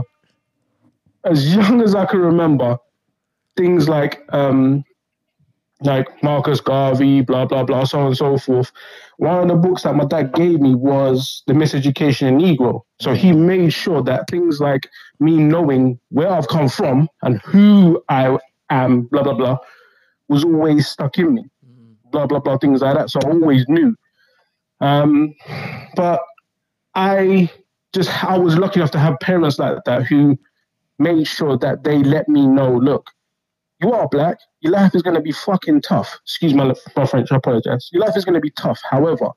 as young as I can remember, things like um like Marcus Garvey, blah blah blah, so on and so forth. One of the books that my dad gave me was The Miseducation in Negro. So he made sure that things like me knowing where I've come from and who I am, blah blah blah, was always stuck in me. Blah blah blah, things like that. So I always knew. Um, but I just I was lucky enough to have parents like that who made sure that they let me know, look, you are black. Your life is going to be fucking tough. Excuse my, my French. I apologize. Your life is going to be tough. However,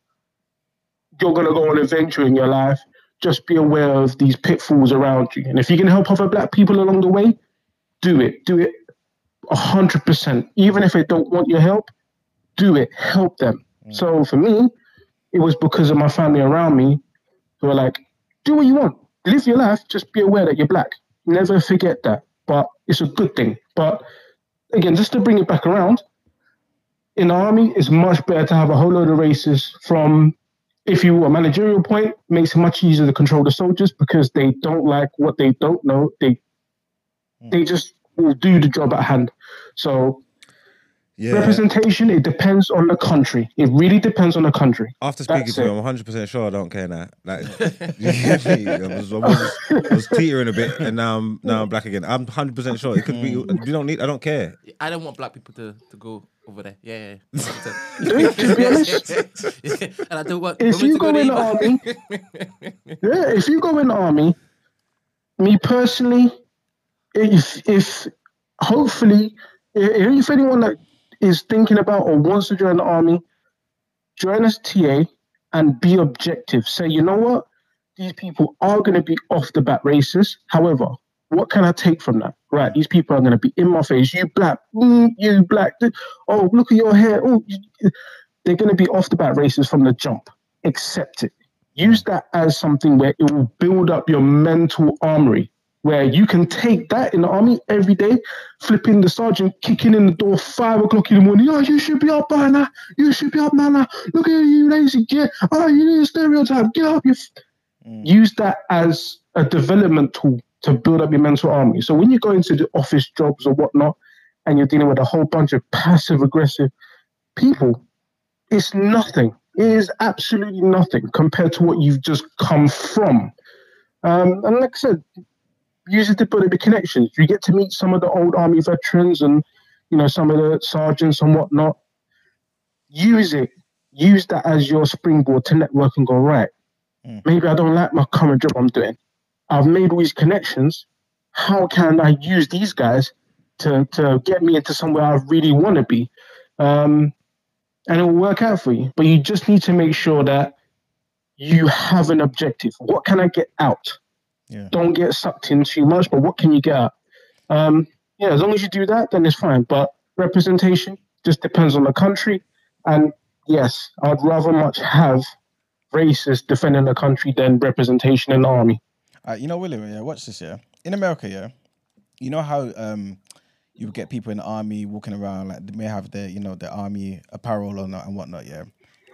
you're going to go on an adventure in your life. Just be aware of these pitfalls around you. And if you can help other black people along the way, do it. Do it a hundred percent. Even if they don't want your help, do it. Help them. Mm. So for me, it was because of my family around me who were like, do what you want. Live your life. Just be aware that you're black. Never forget that. But it's a good thing. But again, just to bring it back around, in the army, it's much better to have a whole load of races from, if you a managerial point, makes it much easier to control the soldiers because they don't like what they don't know. They hmm. they just will do the job at hand. So Yeah. representation, it depends on the country. It really depends on the country. After speaking That's to him. I'm 100 percent sure I don't care now. Like, you get me? I was, I was, I was teetering a bit, and now I'm now I'm black again. I'm 100 percent sure it could be. Mm. You don't need. I don't care. I don't want black people to, to go over there. Yeah, yeah. to be honest, and I don't want if you to go in the army, yeah, if you go in the army, me personally, if if hopefully, if, if anyone that is thinking about or wants to join the army, join us TA and be objective. Say, you know what, these people are going to be off the bat racist. However, what can I take from that? Right, these people are going to be in my face. You black, mm, you black. Oh, look at your hair. Oh, they're going to be off the bat racist from the jump. Accept it. Use that as something where it will build up your mental armory, where you can take that in the army every day, flipping the sergeant, kicking in the door five o'clock in the morning. Oh, you should be up by now. You should be up now. now. Look at you, lazy git. Oh, you need a stereotype. Get up. You. F-. Use that as a development tool to build up your mental army. So when you go into the office jobs or whatnot, and you're dealing with a whole bunch of passive aggressive people, it's nothing. It is absolutely nothing compared to what you've just come from. Um, and like I said, use it to build up your connections. You get to meet some of the old army veterans and you know some of the sergeants and whatnot. Use it. use that as your springboard to network and go right. Mm. Maybe I don't like my current job I'm doing. I've made all these connections. How can I use these guys to to get me into somewhere I really want to be? Um, and it will work out for you. But you just need to make sure that you have an objective. What can I get out? Yeah. Don't get sucked in too much, but what can you get? Um, yeah, as long as you do that, then it's fine. But representation just depends on the country. And yes, I'd rather much have racists defending the country than representation in the army. Uh, you know, William, yeah, watch this, yeah. In America, yeah, you know how um you get people in the army walking around, like they may have their, you know, their army apparel or and whatnot, yeah.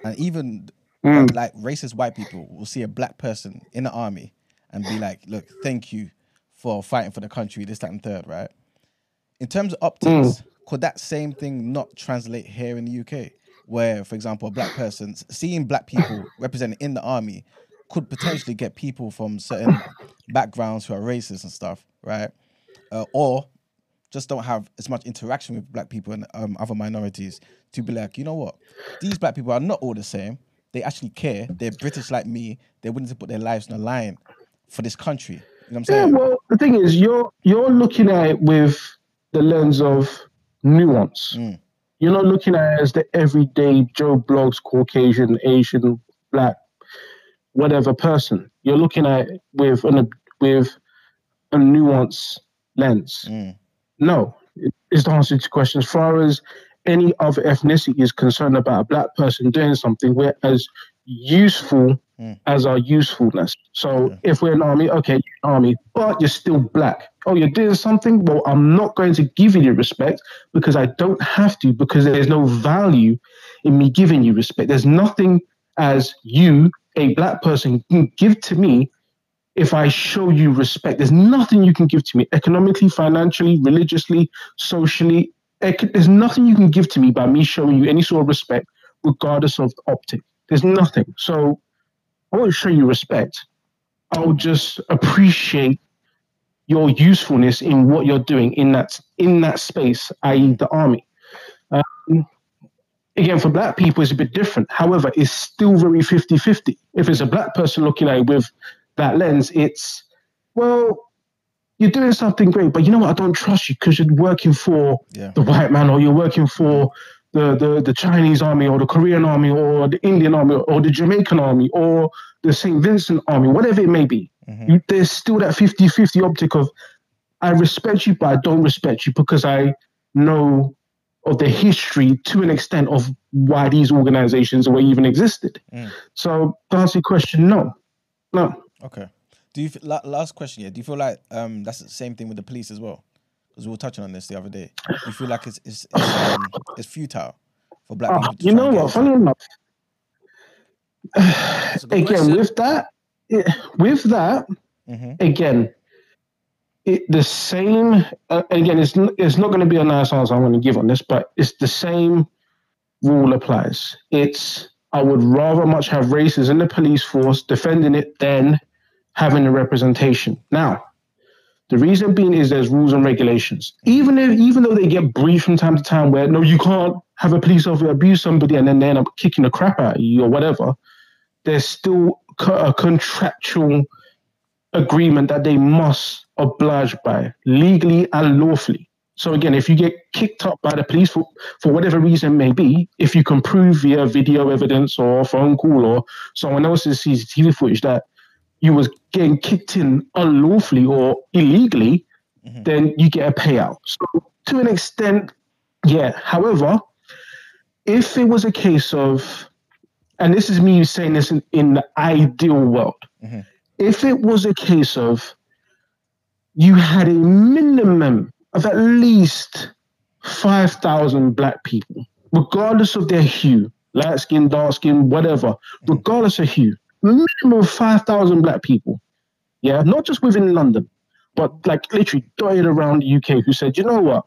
And even Mm. like racist white people will see a black person in the army and be like, look, thank you for fighting for the country, this, that, and third, right? In terms of optics, could that same thing not translate here in the UK? Where, for example, a black person seeing black people represented in the army could potentially get people from certain backgrounds who are racist and stuff, right? Uh, or just don't have as much interaction with black people and um, other minorities to be like, you know what, these black people are not all the same. They actually care. They're British like me. They're willing to put their lives on the line for this country. You know what I'm Yeah, saying? well, the thing is, you're you're looking at it with the lens of nuance. Mm. You're not looking at it as the everyday Joe Bloggs, Caucasian, Asian, Black, whatever person. You're looking at it with an with a nuance lens. Mm. No, is the answer to the question. As far as any other ethnicity is concerned about a black person doing something, we're as useful Mm. as our usefulness. So Yeah. if we're an army, okay, army, but you're still black. Oh, you're doing something? Well, I'm not going to give you the respect because I don't have to, because there's no value in me giving you respect. There's nothing as you, a black person, can give to me if I show you respect. There's nothing you can give to me economically, financially, religiously, socially. ec- There's nothing you can give to me by me showing you any sort of respect, regardless of the optic. There's nothing. So I won't show you respect. I'll just appreciate your usefulness in what you're doing in that in that space, i.e., the army. Um, again, for black people, it's a bit different. However, it's still very 50 50. If it's a black person looking at it with that lens, it's, well, you're doing something great, but you know what? I don't trust you because you're working for Yeah. the white man or you're working for the, the, the Chinese army or the Korean army or the Indian army or the Jamaican army or the St. Vincent army, whatever it may be. Mhm. You, there's still that 50 50 optic of, I respect you, but I don't respect you because I know of the history to an extent of why these organizations were even existed. Mm. So, to answer your question, no. No. Okay. Do you last question? Yeah. Do you feel like um that's the same thing with the police as well? Because we were touching on this the other day. You feel like it's it's it's, um, it's futile for black Ah, people? To you know and what? Funny enough, That's a good again question. with that, yeah, with that, Mhm. again, it, the same. Uh, again, it's n- it's not going to be a nice answer I'm going to give on this, but it's the same rule applies. It's I would rather much have races in the police force defending it than having the representation. Now, the reason being is there's rules and regulations. Even if even though they get briefed from time to time where no, you can't have a police officer abuse somebody and then they end up kicking the crap out of you or whatever, there's still a contractual agreement that they must oblige by legally and lawfully. So again, if you get kicked up by the police for, for whatever reason may be, if you can prove via video evidence or phone call or someone else's CCTV footage that you was getting kicked in unlawfully or illegally, Mhm. then you get a payout. So to an extent, yeah. However, if it was a case of, and this is me saying this in, in the ideal world, Mhm. if it was a case of you had a minimum of at least 5,000 black people, regardless of their hue, light skin, dark skin, whatever, regardless of hue, minimum of 5,000 black people, yeah, not just within London, but like literally dotted around the UK who said, you know what?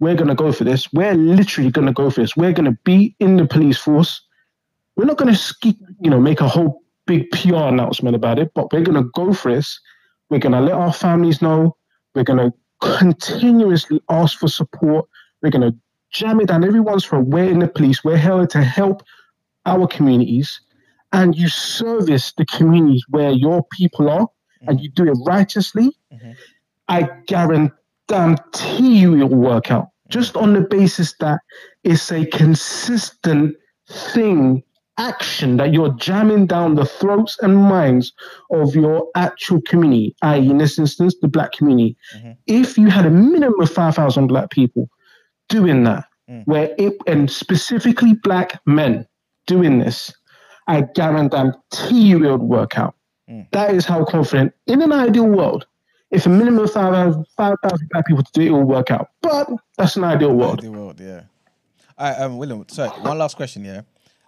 We're going to go for this. We're literally going to go for this. We're going to be in the police force. We're not going to, you know, make a whole big PR announcement about it, but we're going to go for this. We're going to let our families know. We're going to continuously ask for support. We're going to jam it down everyone's throat. We're in the police. We're here to help our communities, and you service the communities where your people are, and mm-hmm. you do it righteously. Mm-hmm. I guarantee you it will work out. Mm-hmm. Just on the basis that it's a consistent thing, action that you're jamming down the throats and minds of your actual community, i.e., in this instance, the black community. If you had a minimum of 5,000 black people doing that, mm. where it, and specifically black men doing this, I guarantee you it would work out. That is how confident, in an ideal world, if a minimum of 5,000 5,000 black people to do it, it will work out. But that's an ideal world. The world, yeah. All right, um, William. So one last question, yeah.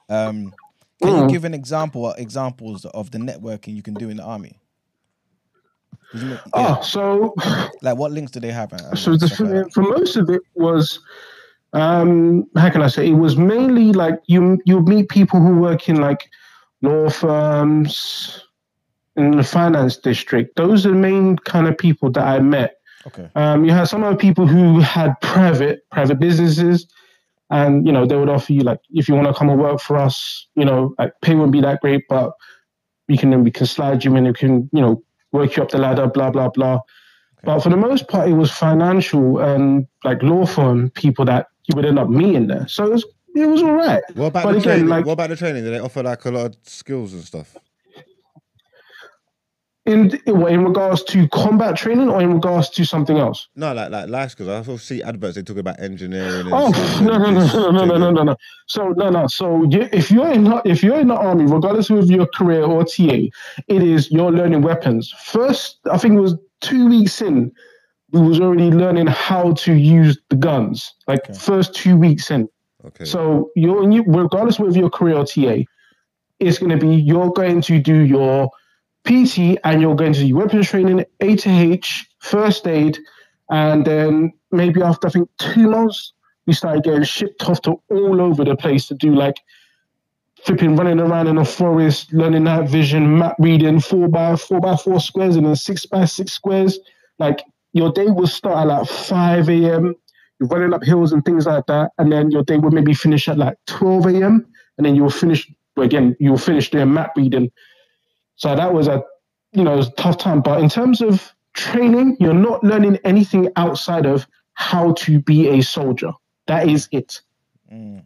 Um, can you Mm. give an example or examples of the networking you can do in the army? Yeah, Oh, so Like what links do they have? and so the, for most of it was um how can i say? It was mainly like you you meet people who work in like law firms in the finance district. Those are the main kind of people that i met. Okay. um you had some other people who had private private businesses. And you know they would offer you like if you want to come and work for us you know like pay wouldn't be that great but we can then we can slide you in and we can you know work you up the ladder blah blah blah but for the most part, it was financial and like law firm people that you would end up meeting there. So it was, it was all right. What about But the again, training? like- what about the training? Do they offer like a lot of skills and stuff? In in regards to combat training or in regards to something else? No, like like life skills. I also see adverts. They talk about engineering. And Oh no no no no no no no no no. So no no. So you, if you're in if you're in the army, regardless of your career or TA, it is you're learning weapons. First, I think it was two weeks in, we was already learning how to use the guns. Like Okay. first two weeks in. Okay. So you're you, regardless of your career or TA, it's going to be you're going to do your PT and you're going to do weapons training, A to H, first aid, and then maybe after I think two months, we started getting shipped off to all over the place to do like flipping running around in the forest, learning night vision, map reading, four by four by four squares and then six by six squares. Like your day will start at like five a.m. You're running up hills and things like that, and then your day will maybe finish at like twelve a.m. and then you'll finish again. You'll finish doing map reading. So that was a you know a tough time. But in terms of training, you're not learning anything outside of how to be a soldier. That is it. Mm.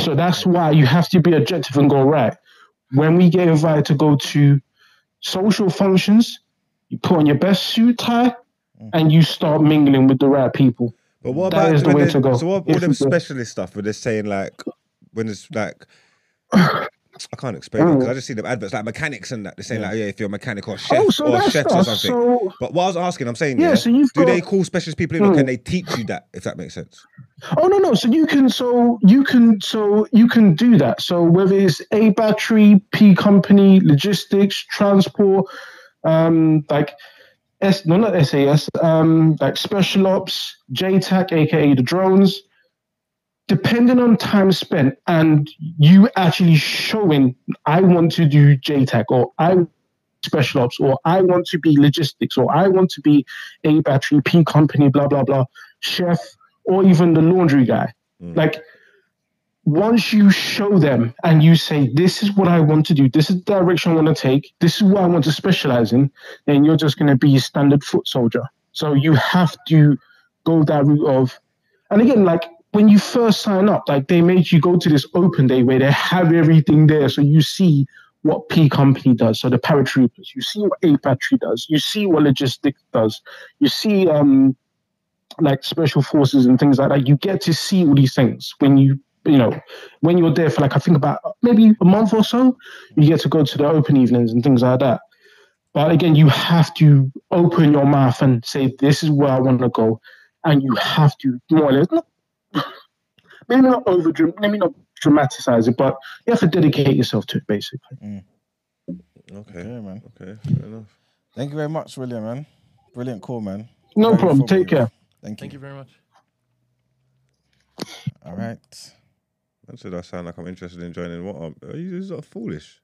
So that's why you have to be objective and go right. When we get invited to go to social functions, you put on your best suit tie mm. and you start mingling with the right people. But what That about is the way they- to go. So what all them specialist stuff where they're saying like when it's like I can't explain it because I just see the adverts like mechanics and that they're saying like yeah if you're a mechanic or chef oh, so or chefs or something. So But what I was asking, I'm saying Yeah, yeah, so do they call specialist people in or can they teach you that if that makes sense? Oh no no! So you can so you can so you can do that. So whether it's A battery, P company, logistics, transport, um, like S no not SAS, um, like special ops, JTAC, aka the drones. Depending on time spent and you actually showing, I want to do JTAC or I special ops or I want to be logistics or I want to be A battery, P company, blah blah blah, chef or even the laundry guy. Mm. Like once you show them and you say, This is what I want to do, this is the direction I want to take, this is what I want to specialize in, then you're just gonna be a standard foot soldier. So you have to go that route of and again, like when you first sign up, like they made you go to this open day where they have everything there. So you see what P company does, so the paratroopers, you see what A battery does, you see what logistics does, you see um like special forces and things like that. You get to see all these things when you you know when you're there for like I think about maybe a month or so. You get to go to the open evenings and things like that. But again, you have to open your mouth and say, "This is where I want to go," and you have to more or less not, maybe not over maybe not dramatize it, but you have to dedicate yourself to it basically. Mm. Okay. Yeah, man. Okay. Fair enough. Thank you very much, William, man. Brilliant call, man. No Very problem. Take informative. care. Thank you. Thank you very much. All right. I said I sound like I'm interested in joining. What? Are you? Is that foolish?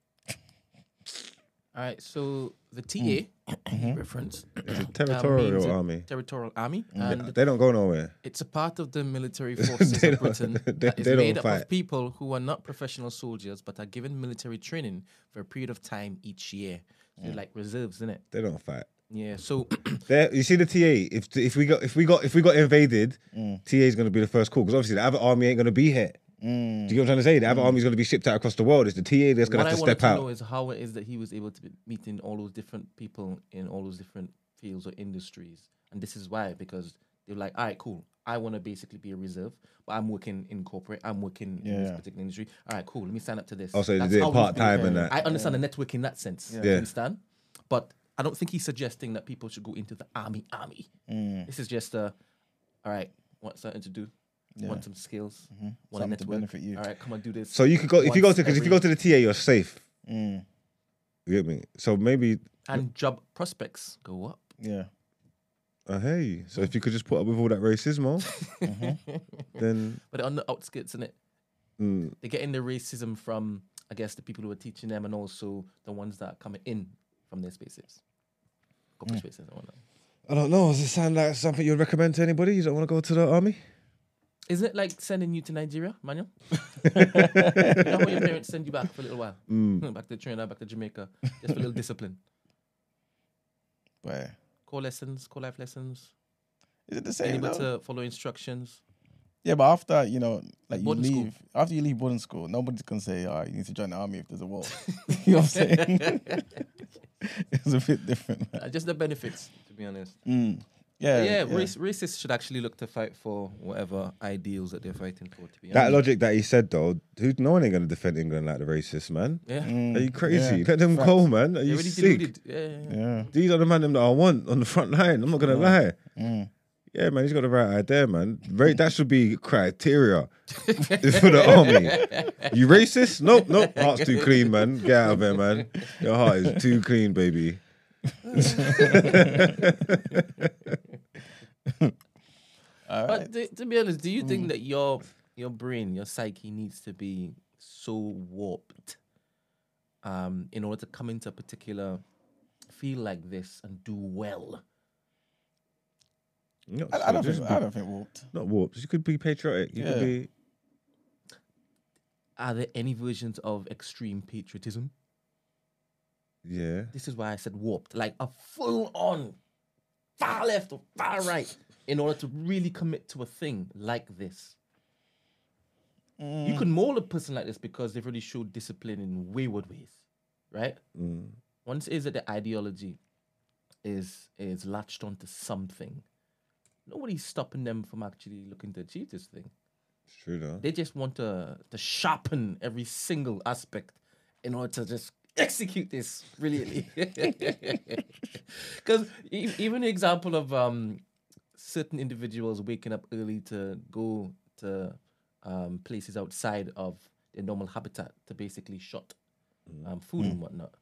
All right, so the TA mm. mm-hmm. reference It's a uh, territorial means a army. territorial army, They- and They don't go nowhere. it's a part of the military forces They of don't- Britain they- that is they don't made up fight. of people who are not professional soldiers but are given military training for a period of time each year. So they're like reserves, isn't it? They don't fight. Yeah. So There, you see the TA. If if we got if we got if we got invaded, TA is going to be the first call because obviously the other army ain't going to be here. Do you get what I'm trying to say? The other army is going to be shipped out across the world. It's the TA that's going what to I have to wanted step to out. know is how it is that he was able to be meeting all those different people in all those different fields or industries. And this is why, because they're like, all right, cool. I want to basically be a reserve, but I'm working in corporate. I'm working in this particular industry. All right, cool. Let me sign up to this. Oh, so they That's did how it part time and that. I understand the network in that sense. Yeah. You Yeah. understand? But I don't think he's suggesting that people should go into the army. Army. Mm. This is just a, all right, want something to do. Want some skills. Want a Mm-hmm. Something to network. benefit you. All right, come on, do this. So you could go if you go to because if you go to the TA, you're safe. Mm. You get me? So maybe and job prospects go up. Yeah. uh, hey, so if you could just put up with all that racism, then but on the outskirts, in it, mm, they're getting the racism from, I guess, the people who are teaching them, and also the ones that are coming in from their spaces, corporate spaces, and whatnot. I don't know. Does it sound like something you'd recommend to anybody? You don't want to go to the army? Isn't it like sending you to Nigeria, Manuel? you know how your parents send you back for a little while, Mm. back to Trinidad, back to Jamaica, just for a little discipline, But core lessons, core life lessons, is it the being same? able though? to follow instructions. Yeah, but after you know, like you boarding school. leave, after you leave boarding school, nobody's gonna say, "Oh, you need to join the army if there's a war." you know what I'm saying? it's a bit different. Man. Uh, just the benefits, to be honest. Mm. Yeah, yeah, Race, racists should actually look to fight for whatever ideals that they're fighting for. To be That honest, logic that he said though, who no one ain't gonna defend England like the racist man. yeah, Mm. Are you crazy? Yeah. Let them Facts. go, man. Are you already sick? deluded. Yeah, yeah, yeah. Yeah. These are the man them that I want on the front line. I'm not gonna lie. Mm. Yeah, man, he's got the right idea, man. Ra- that should be criteria for the army. You racist? Nope, nope. Heart's too clean, man. Get out of there, man. Your heart is too clean, baby. All right. But to, to be honest, do you think that your your brain, your psyche, needs to be so warped, um, in order to come into a particular feel like this and do well? Not I, I don't think be- I don't think warped. Not warped. You could be patriotic. You could be. Are there any versions of extreme patriotism? Yeah. This is why I said warped, like a full on far left or far right, in order to really commit to a thing like this. You can mold a person like this because they've already showed discipline in wayward ways, right? Mm. Once it is that the ideology is is latched onto something, nobody's stopping them from actually looking to achieve this thing. It's true though. They just want to to sharpen every single aspect in order to just execute this brilliantly. Because even the example of um, certain individuals waking up early to go to um, places outside of their normal habitat to basically shot um, food and whatnot.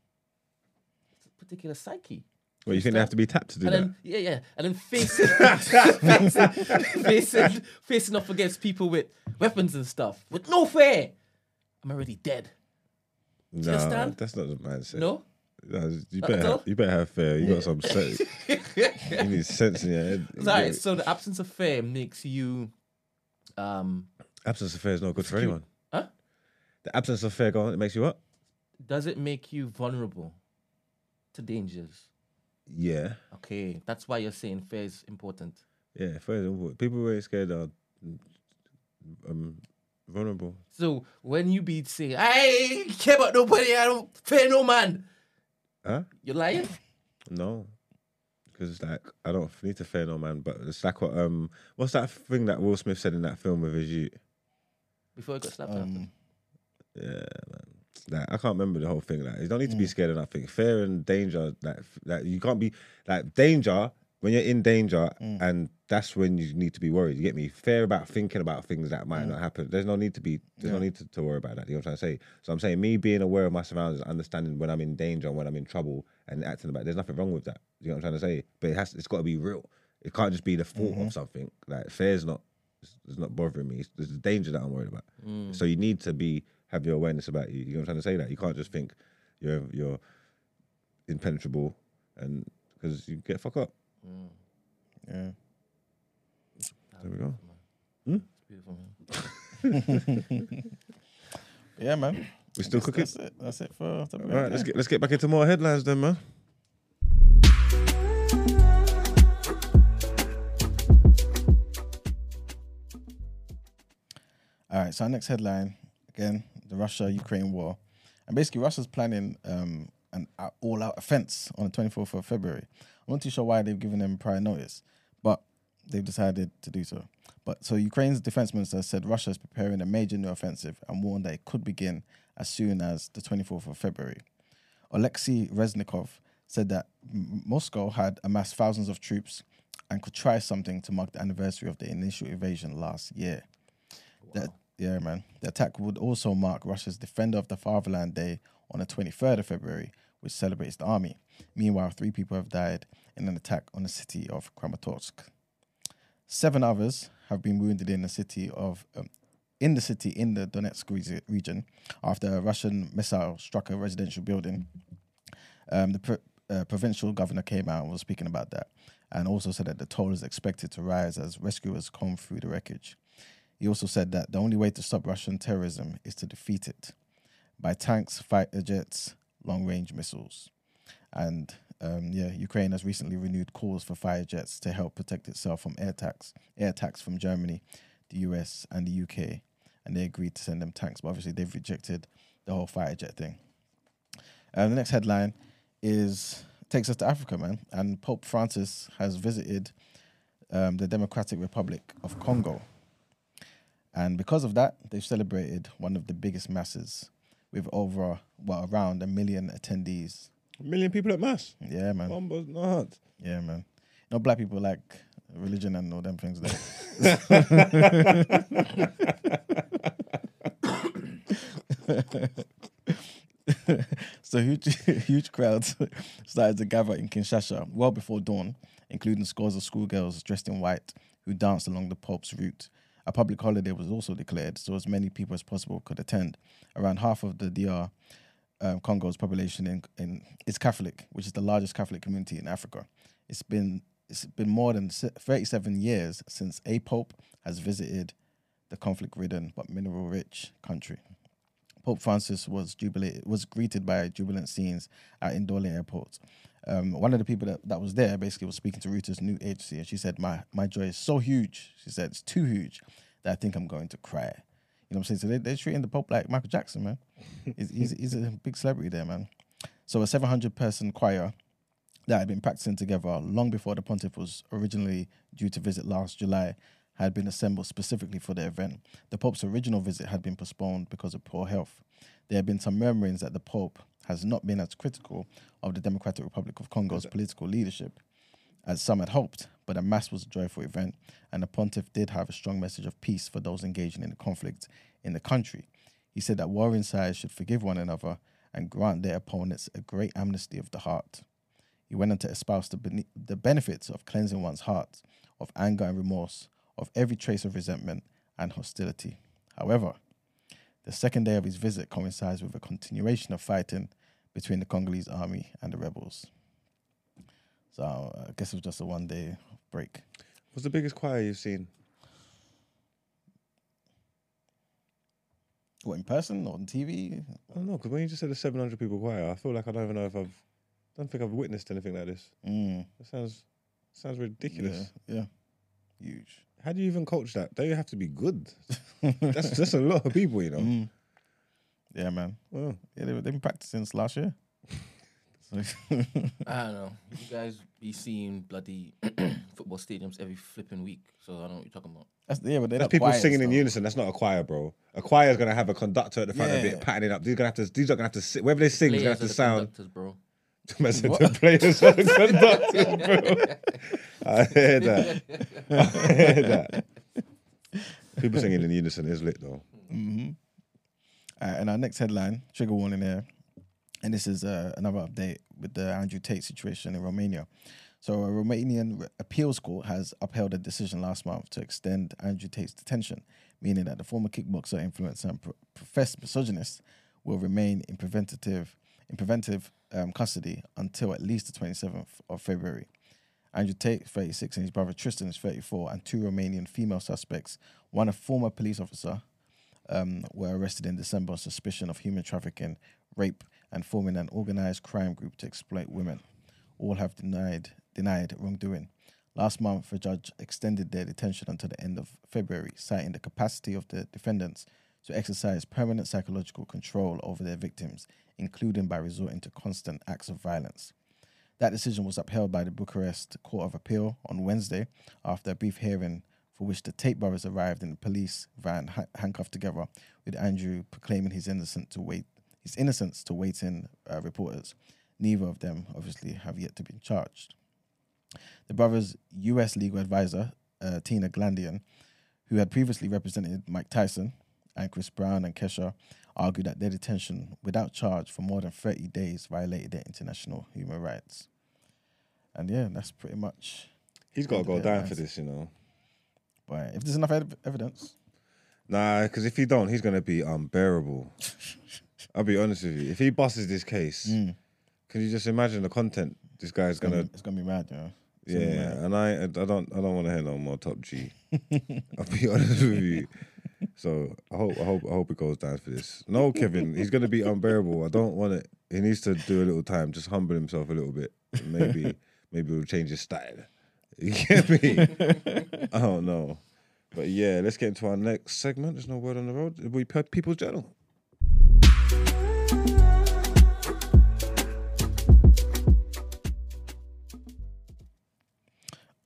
It's a particular psyche. Well, you think they have to be tapped to do And that? then yeah, yeah, and then facing, facing, facing, facing off against people with weapons and stuff with no fear. I'm already dead. No, that's not the mindset. No, No, you better have, you better have fair. You got some sense. you need sense in your head. right. So the absence of fear makes you, um, Absence of fear is not good for anyone. huh? The absence of fear, go on, it makes you what? Does it make you vulnerable to dangers? Yeah, Okay, that's why you're saying fear is important. yeah. Fear is important. People who ain't scared are um, vulnerable. So when you be saying, "I ain't care about nobody, I don't fear no man," Huh? you're lying. No, because it's like I don't need to fear no man. But it's like what um, what's that thing that Will Smith said in that film with his youth? Before I got slapped. Um, Yeah, man. Like I can't remember the whole thing. Like you don't need to be scared of nothing. Fear and danger. Like f- like you can't be like danger when you're in danger, and that's when you need to be worried. You get me? Fear about thinking about things that might mm. not happen. There's no need to be. There's no need to, to worry about that. You know what I'm trying to say? So I'm saying me being aware of my surroundings, understanding when I'm in danger and when I'm in trouble, and acting about. It, There's nothing wrong with that. You know what I'm trying to say? But it has. It's got to be real. It can't just be the thought of mm-hmm. something. Like fear's not. It's, it's not bothering me. It's, it's the danger that I'm worried about. Mm. So you need to be have your awareness about you. You know what I'm trying to say? That you can't just think you're you're impenetrable, and because you get fuck up. Mm. Yeah. There we go. It's beautiful, man. Yeah, man. We still cooking. That's it. That's it for. All right, let's get let's get back into more headlines then, man. All right, so our next headline again: the Russia-Ukraine war, and basically Russia's planning um, an all-out offense on the 24th of February. I'm not too sure why they've given them prior notice, they've decided to do so. But so Ukraine's defense minister said Russia is preparing a major new offensive and warned that it could begin as soon as the 24th of February. Alexei Reznikov said that M- Moscow had amassed thousands of troops and could try something to mark the anniversary of the initial invasion last year. The- yeah, man. The attack would also mark Russia's Defender of the Fatherland Day on the 23rd of February, which celebrates the army. Meanwhile, three people have died in an attack on the city of Kramatorsk. Seven others have been wounded in the city of um, in the city in the Donetsk regi- region after a Russian missile struck a residential building. Um, the uh, provincial governor came out and was speaking about that, and also said that the toll is expected to rise as rescuers comb through the wreckage. He also said that the only way to stop Russian terrorism is to defeat it by tanks, fighter jets, long range missiles. And um, yeah, Ukraine has recently renewed calls for fighter jets to help protect itself from air attacks, air attacks from Germany, the US, and the UK. And they agreed to send them tanks, but obviously they've rejected the whole fighter jet thing. Uh, the next headline is takes us to Africa, man. And Pope Francis has visited um, the Democratic Republic of Congo. And because of that, they've celebrated one of the biggest masses with over, well, around a million attendees. A million people at mass. Yeah, man. Bombers not. Yeah, man. You know, black people like religion and all them things there. so huge, huge crowds started to gather in Kinshasa well before dawn, including scores of schoolgirls dressed in white who danced along the Pope's route. A public holiday was also declared, so as many people as possible could attend. Around half of the DR um, Congo's population in, in is Catholic, which is the largest Catholic community in Africa. It's been it's been more than 37 years since a pope has visited the conflict-ridden but mineral-rich country. Pope Francis was jubilated, was greeted by jubilant scenes at Indole Airport. Um, one of the people that, that was there basically was speaking to Reuters New Agency, and she said, "My my joy is so huge." She said, "It's too huge that I think I'm going to cry." You know what I'm saying? So they, they're treating the Pope like Michael Jackson, man. he's, he's, he's a big celebrity there, man. So a 700 person choir that had been practicing together long before the pontiff was originally due to visit last July had been assembled specifically for the event. The Pope's original visit had been postponed because of poor health. There have been some murmurings that the Pope has not been as critical of the Democratic Republic of Congo's political leadership as some had hoped, but a mass was a joyful event, and the pontiff did have a strong message of peace for those engaging in the conflict in the country. He said that warring sides should forgive one another and grant their opponents a great amnesty of the heart. He went on to espouse the, bene- the benefits of cleansing one's heart of anger and remorse, of every trace of resentment and hostility. However, the second day of his visit coincides with a continuation of fighting between the Congolese army and the rebels. So uh, I guess it was just a one day break. What's the biggest choir you've seen? What, in person or on TV? I don't know, because when you just said a 700 people choir, I feel like I don't even know if I've, don't think I've witnessed anything like this. Mm, It sounds, sounds ridiculous. Yeah, yeah. Huge. How do you even coach that? They have to be good. that's that's a lot of people, you know. Mm. Yeah, man. Well, Yeah, they've been practicing since last year. So- I don't know. You guys be seeing bloody football stadiums every flipping week, so I don't know what you're talking about. That's, yeah, but they're that's not people quiet singing in though. unison. That's not a choir, bro. A choir is gonna have a conductor at the front of Yeah. it, patting it up. These are gonna have to. These are gonna have to. Sit, wherever they sing, they're gonna have Players to are the sound. conductors, bro. I said the players are the conductors, bro. I hear that. I hear that. People singing in unison is lit though. Mm-hmm. Uh, and our next headline, trigger warning here, and this is uh, another update with the Andrew Tate situation in Romania. So, a Romanian appeals court has upheld a decision last month to extend Andrew Tate's detention, meaning that the former kickboxer, influencer, and pro- professed misogynist will remain in preventative in preventive um, custody until at least the 27th of February. Andrew Tate, 36, and his brother Tristan is 34, and two Romanian female suspects, one a former police officer, um, were arrested in December on suspicion of human trafficking, rape, and forming an organized crime group to exploit women. All have denied denied wrongdoing. Last month, a judge extended their detention until the end of February, citing the capacity of the defendants to exercise permanent psychological control over their victims, including by resorting to constant acts of violence. That decision was upheld by the Bucharest Court of Appeal on Wednesday after a brief hearing for which the Tate brothers arrived in the police van handcuffed together, with Andrew proclaiming his innocent to wait his innocence to waiting uh, reporters. Neither of them obviously have yet to be charged. The brothers' U.S. legal advisor, uh, Tina Glandian, who had previously represented Mike Tyson and Chris Brown and Kesha, argued that their detention without charge for more than 30 days violated their international human rights. And yeah, that's pretty much. He's got to go down for this, you know. But if there's enough ev- evidence, Nah, because if he don't, he's gonna be unbearable. I'll be honest with you. If he busts this case, Mm. can you just imagine the content this guy's gonna, it's gonna be mad, you know. It's Yeah, mad. and I, I don't, I don't want to hear no more top G. I'll be honest with you. So I hope, I hope, I hope it goes down for this. No, Kevin, he's gonna be unbearable. I don't want it. He needs to do a little time, just humble himself a little bit. Maybe, maybe we'll change his style. You get me? I don't know. But yeah, let's get into our next segment. There's no word on the road. We put People's Journal.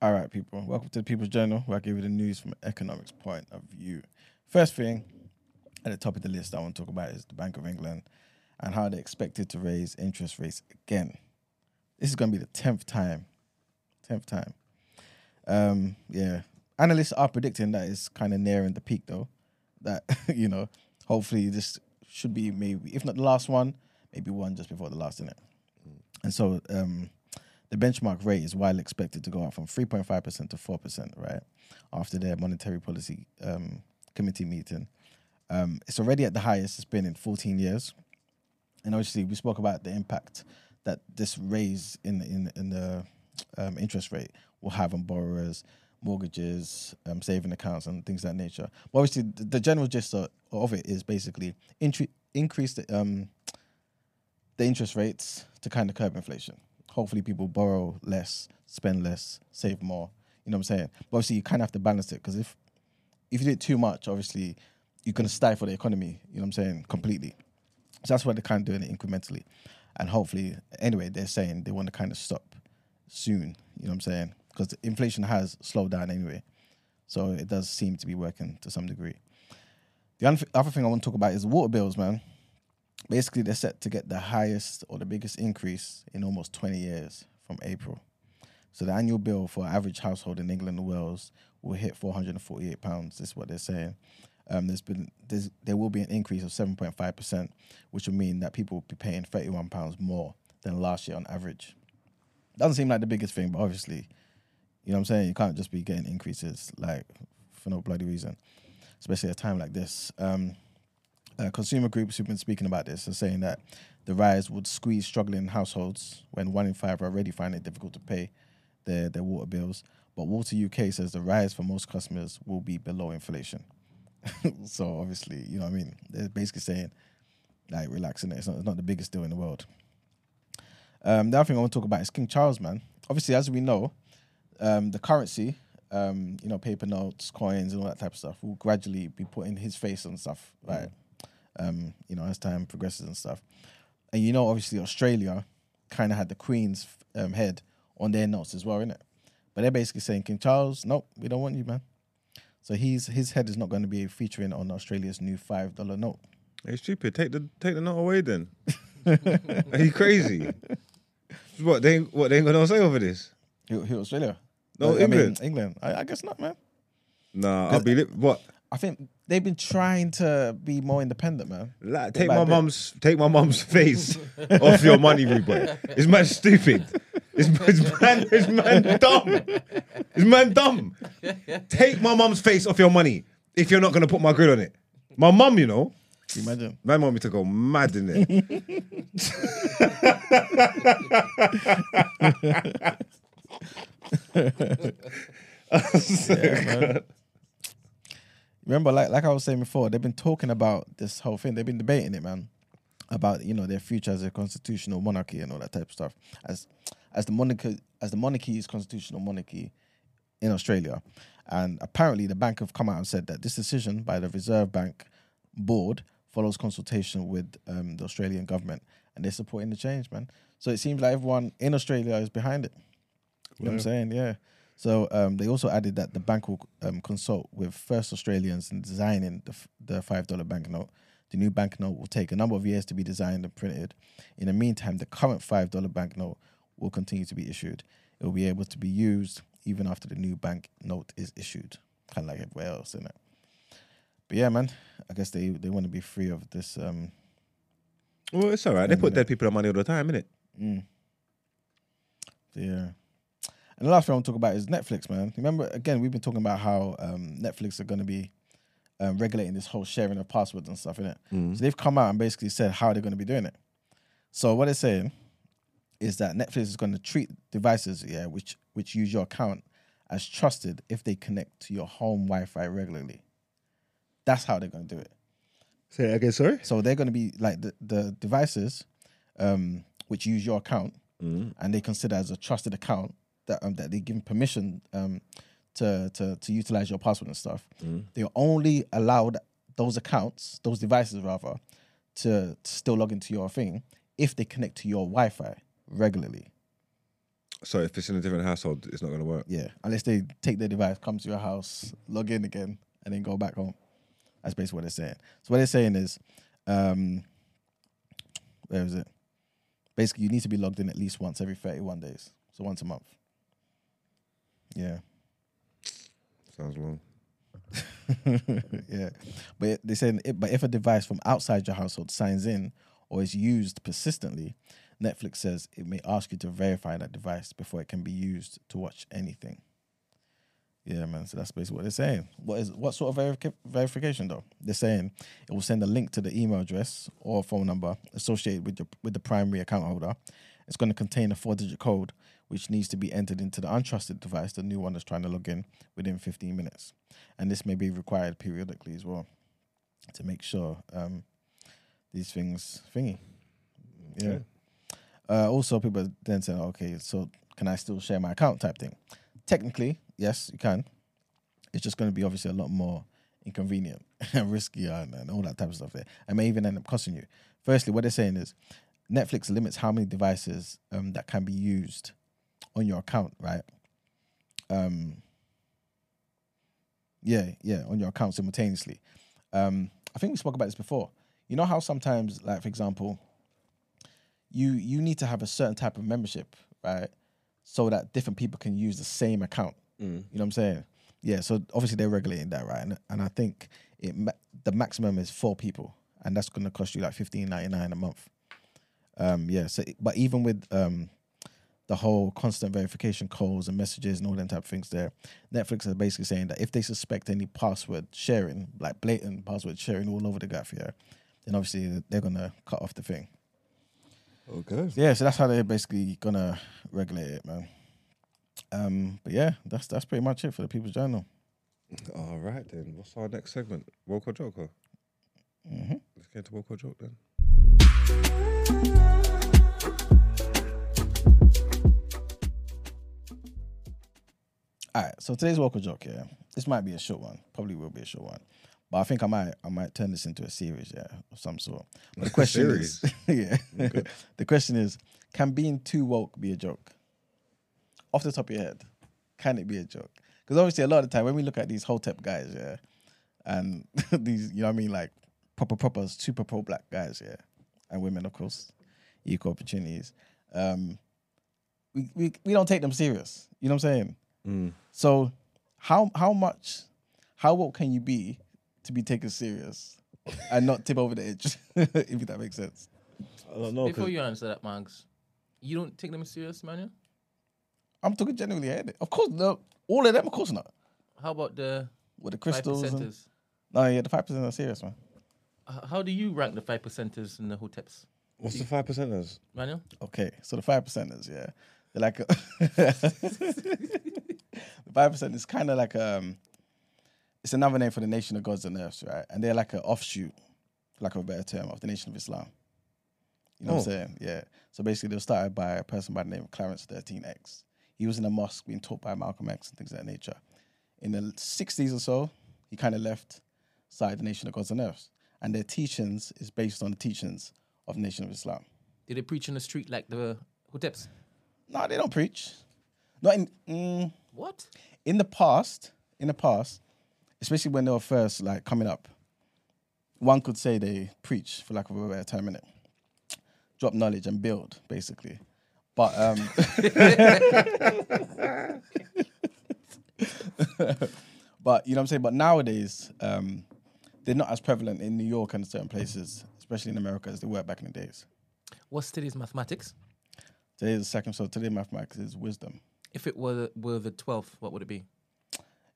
All right, people. Welcome to the People's Journal, where I give you the news from an economics point of view. First thing at the top of the list I want to talk about is the Bank of England and how they're expected to raise interest rates again. This is going to be the tenth time. Tenth time. Um, yeah. Analysts are predicting that it's kind of nearing the peak, though. That you know, hopefully this should be maybe, if not the last one, maybe one just before the last, in it. And so, um, the benchmark rate is widely expected to go up from 3.5% to 4%, right? After their monetary policy um, committee meeting. Um, it's already at the highest it's been in 14 years. And obviously, we spoke about the impact that this raise in, in, in the um, interest rate will have on borrowers, mortgages, um, saving accounts, and things of that nature. But obviously, the, the general gist of, of it is basically increase the, um, the interest rates to kind of curb inflation. Hopefully, people borrow less, spend less, save more. You know what I'm saying? But obviously, you kind of have to balance it because if if you do it too much, obviously, you're going to stifle the economy. You know what I'm saying? Completely. So that's why they're kind of doing it incrementally, and hopefully, anyway, they're saying they want to kind of stop soon. You know what I'm saying? Because inflation has slowed down anyway, so it does seem to be working to some degree. The other thing I want to talk about is water bills, man basically they're set to get the highest or the biggest increase in almost 20 years from April. So the annual bill for an average household in England and Wales will hit 448 pounds. This is what they're saying. Um, there's been there's, there will be an increase of 7.5 percent, which will mean that people will be paying 31 pounds more than last year on average. Doesn't seem like the biggest thing, but obviously, you know what I'm saying. You can't just be getting increases like for no bloody reason, especially at a time like this. Um, uh, consumer groups who've been speaking about this are saying that the rise would squeeze struggling households when one in five already finding it difficult to pay their, their water bills. But Water UK says the rise for most customers will be below inflation. so obviously, you know what I mean? They're basically saying, like, relaxing it. It's not, it's not the biggest deal in the world. Um, the other thing I want to talk about is King Charles, man. Obviously, as we know, um, the currency, um, you know, paper notes, coins, and all that type of stuff will gradually be putting his face on stuff, right? Um, you know, as time progresses and stuff. And you know, obviously, Australia kind of had the Queen's um, head on their notes as well, innit? But they're basically saying, King Charles, nope, we don't want you, man. So he's his head is not going to be featuring on Australia's new five dollar note. Hey, stupid. Take the take the note away then. Are you crazy? What they what they ain't gonna say over this? Who, who Australia? No, I mean, England. England. I, I guess not, man. Nah, I'll be li- what? I think they've been trying to be more independent, man. Like, take by my bit. mum's take my mum's face off your money, boy. It's man stupid. It's, it's man it's man dumb. It's man dumb. Take my mum's face off your money if you're not gonna put my grill on it. My mum, you know, you imagine? Man want me to go mad in it. Remember, like like I was saying before, they've been talking about this whole thing. They've been debating it, man, about you know their future as a constitutional monarchy and all that type of stuff. As as the monarchy as the monarchy is constitutional monarchy in Australia, and apparently the bank have come out and said that this decision by the Reserve Bank board follows consultation with um, the Australian government, and they're supporting the change, man. So it seems like everyone in Australia is behind it. You know what I'm saying? Yeah. So um, they also added that the bank will um, consult with first Australians in designing the, f- the five dollar banknote. The new banknote will take a number of years to be designed and printed. In the meantime, the current five dollar banknote will continue to be issued. It will be able to be used even after the new banknote is issued, kind of like everywhere else, isn't it? But yeah, man, I guess they, they want to be free of this. Um, well, it's all right. They put dead people on money all the time, innit? Yeah. And the last thing I want to talk about is Netflix, man. Remember, again, we've been talking about how um, Netflix are going to be um, regulating this whole sharing of passwords and stuff, innit? So they've come out and basically said how they're going to be doing it. So what they're saying is that Netflix is going to treat devices, yeah, which which use your account as trusted if they connect to your home Wi-Fi regularly. That's how they're going to do it. Say again, sorry? So they're going to be like the, the devices um, which use your account and they consider as a trusted account that um, that they give permission um, to, to to utilize your password and stuff. They're only allowed those accounts, those devices rather, to, to still log into your thing if they connect to your Wi-Fi regularly. So if it's in a different household, it's not going to work. Yeah, unless they take their device, come to your house, log in again, and then go back home. That's basically what they're saying. So what they're saying is, um, where is it? Basically, you need to be logged in at least once every thirty-one days, so once a month. Yeah, Sounds long. yeah, but they saying, it, but if a device from outside your household signs in or is used persistently, Netflix says it may ask you to verify that device before it can be used to watch anything. Yeah, man. So that's basically what they're saying. What is what sort of verica- verification though? They're saying it will send a link to the email address or phone number associated with your with the primary account holder. It's going to contain a four-digit code which needs to be entered into the untrusted device, the new one that's trying to log in, within 15 minutes. And this may be required periodically as well to make sure um, these things thingy. Yeah. Uh, also, people then saying, okay, so can I still share my account type thing? Technically, yes, you can. It's just going to be obviously a lot more inconvenient and riskier and, and all that type of stuff there. And may even end up costing you. Firstly, what they're saying is Netflix limits how many devices um, that can be used on your account, right? Um, yeah, yeah, on your account simultaneously. Um, I think we spoke about this before. You know how sometimes, like for example, you you need to have a certain type of membership, right? So that different people can use the same account. You know what I'm saying? Yeah. So obviously they're regulating that, right? And, and I think it ma- the maximum is four people, and that's going to cost you like fifteen ninety nine a month. Um, yeah. So, but even with um, the whole constant verification calls and messages and all them type of things there, Netflix is basically saying that if they suspect any password sharing, like blatant password sharing all over the graph, yeah, then obviously they're gonna cut off the thing. Okay. Yeah, so that's how they're basically gonna regulate it, man. Um, but yeah, that's that's pretty much it for the People's Journal. All right then. What's our next segment? Woke or joke? Mm-hmm. Let's get into woke or joke then. All right, so today's Woke or joke, yeah. This might be a short one. Probably will be a short one. But I think I might I might turn this into a series, yeah, of some sort. But the question is yeah. the question is, can being too woke be a joke? Off the top of your head, can it be a joke? Because obviously a lot of the time when we look at these Hotep guys, yeah, and these, you know what I mean, like proper proper super pro black guys, yeah, and women of course, equal opportunities. Um we, we we don't take them serious. You know what I'm saying? Mm. So how how much how woke can you be to be taken serious and not tip over the edge? if that makes sense. I don't know. Before you answer that, Mags, you don't take them serious, Manuel? I'm talking generally here. Of course, no, all of them, of course not. How about the With the five crystals. And, percenters? no, yeah, the five percent are serious, man. H- How do you rank the five percenters and the hoteps, What's the five percenters? Manuel? Okay, so the five percenters, yeah, they're like a the five percent is kind of like um, it's another name for the nation of gods and earths, right? And they're like an offshoot, for lack of a better term, of the nation of Islam. You know what I'm Oh. saying? Yeah. So basically, they were started by a person by the name of Clarence 13X. He was in a mosque being taught by Malcolm X and things of that nature. In the 60s or so, he kind of left, started the nation of gods and earths, and their teachings is based on the teachings of the nation of Islam. Did they preach in the street like the hoteps? No, they don't preach. Not in mm, What? in the past. In the past, especially when they were first like coming up, one could say they preach, for lack of a better term, in it, Drop knowledge and build, basically. But um, but you know what I'm saying. But nowadays, um, they're not as prevalent in New York and certain places, especially in America, as they were back in the days. What's today's mathematics? Today is the second, so today mathematics is wisdom. If it were were the twelfth, what would it be?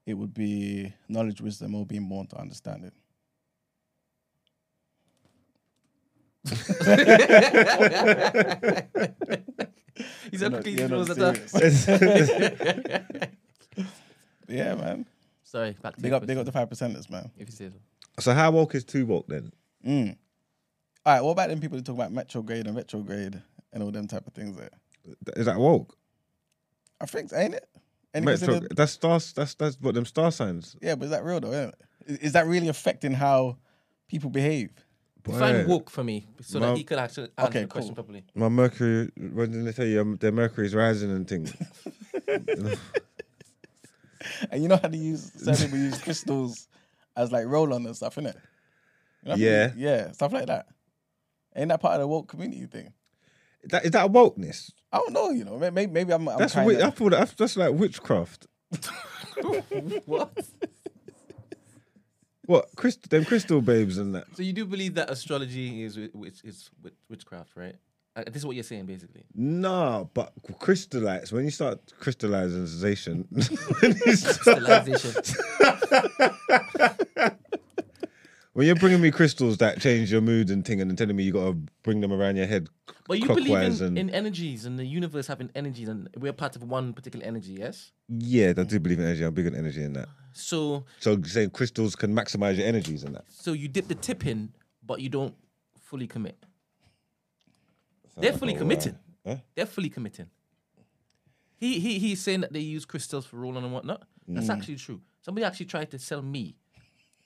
it would be knowledge, wisdom, or being born to understand it. He's You're a not- you're not that. serious. Yeah, man. Sorry, back to Big your up, big up the five percenters, man. If you say so. so how woke is too woke then? Mm. All right, what about them people that talk about metrograde and retrograde and all them type of things? There, Is that woke? I think, ain't it? Any Metro, considered- that's stars. That's that's what them star signs. yeah, but is that real though? Isn't it? Is, is that really affecting how people behave? Define Boy, woke for me so Well- that he could actually answer Okay, the question cool. properly. My Mercury. When did they tell you um, their Mercury's rising and things? And you know how they use certain people use crystals as like roll on and stuff, innit? You know, Yeah. yeah, stuff like that. Ain't that part of the woke community thing? That, is that a wokeness? I don't know, you know. Maybe, maybe I'm. I'm That's kinda, wi- I thought that's, that's like witchcraft. what? What crystal? Them crystal babes and that. So you do believe that astrology is wi- which is witchcraft, right? Uh, this is what you're saying, basically. Nah, but crystallize when you start crystallization. when, you start- Civilization. When you're bringing me crystals that change your mood and thing, and then telling me you got to bring them around your head But you believe in, and in energies and the universe having energies, and we're part of one particular energy, yes? yeah, I do believe in energy. I'm big on energy in that. So, So saying crystals can maximize your energies and that. so you dip the tip in, but you don't fully commit. They're fully committed. Huh? They're fully committing. He he he's saying that they use crystals for rolling and whatnot. That's Mm. actually true. Somebody actually tried to sell me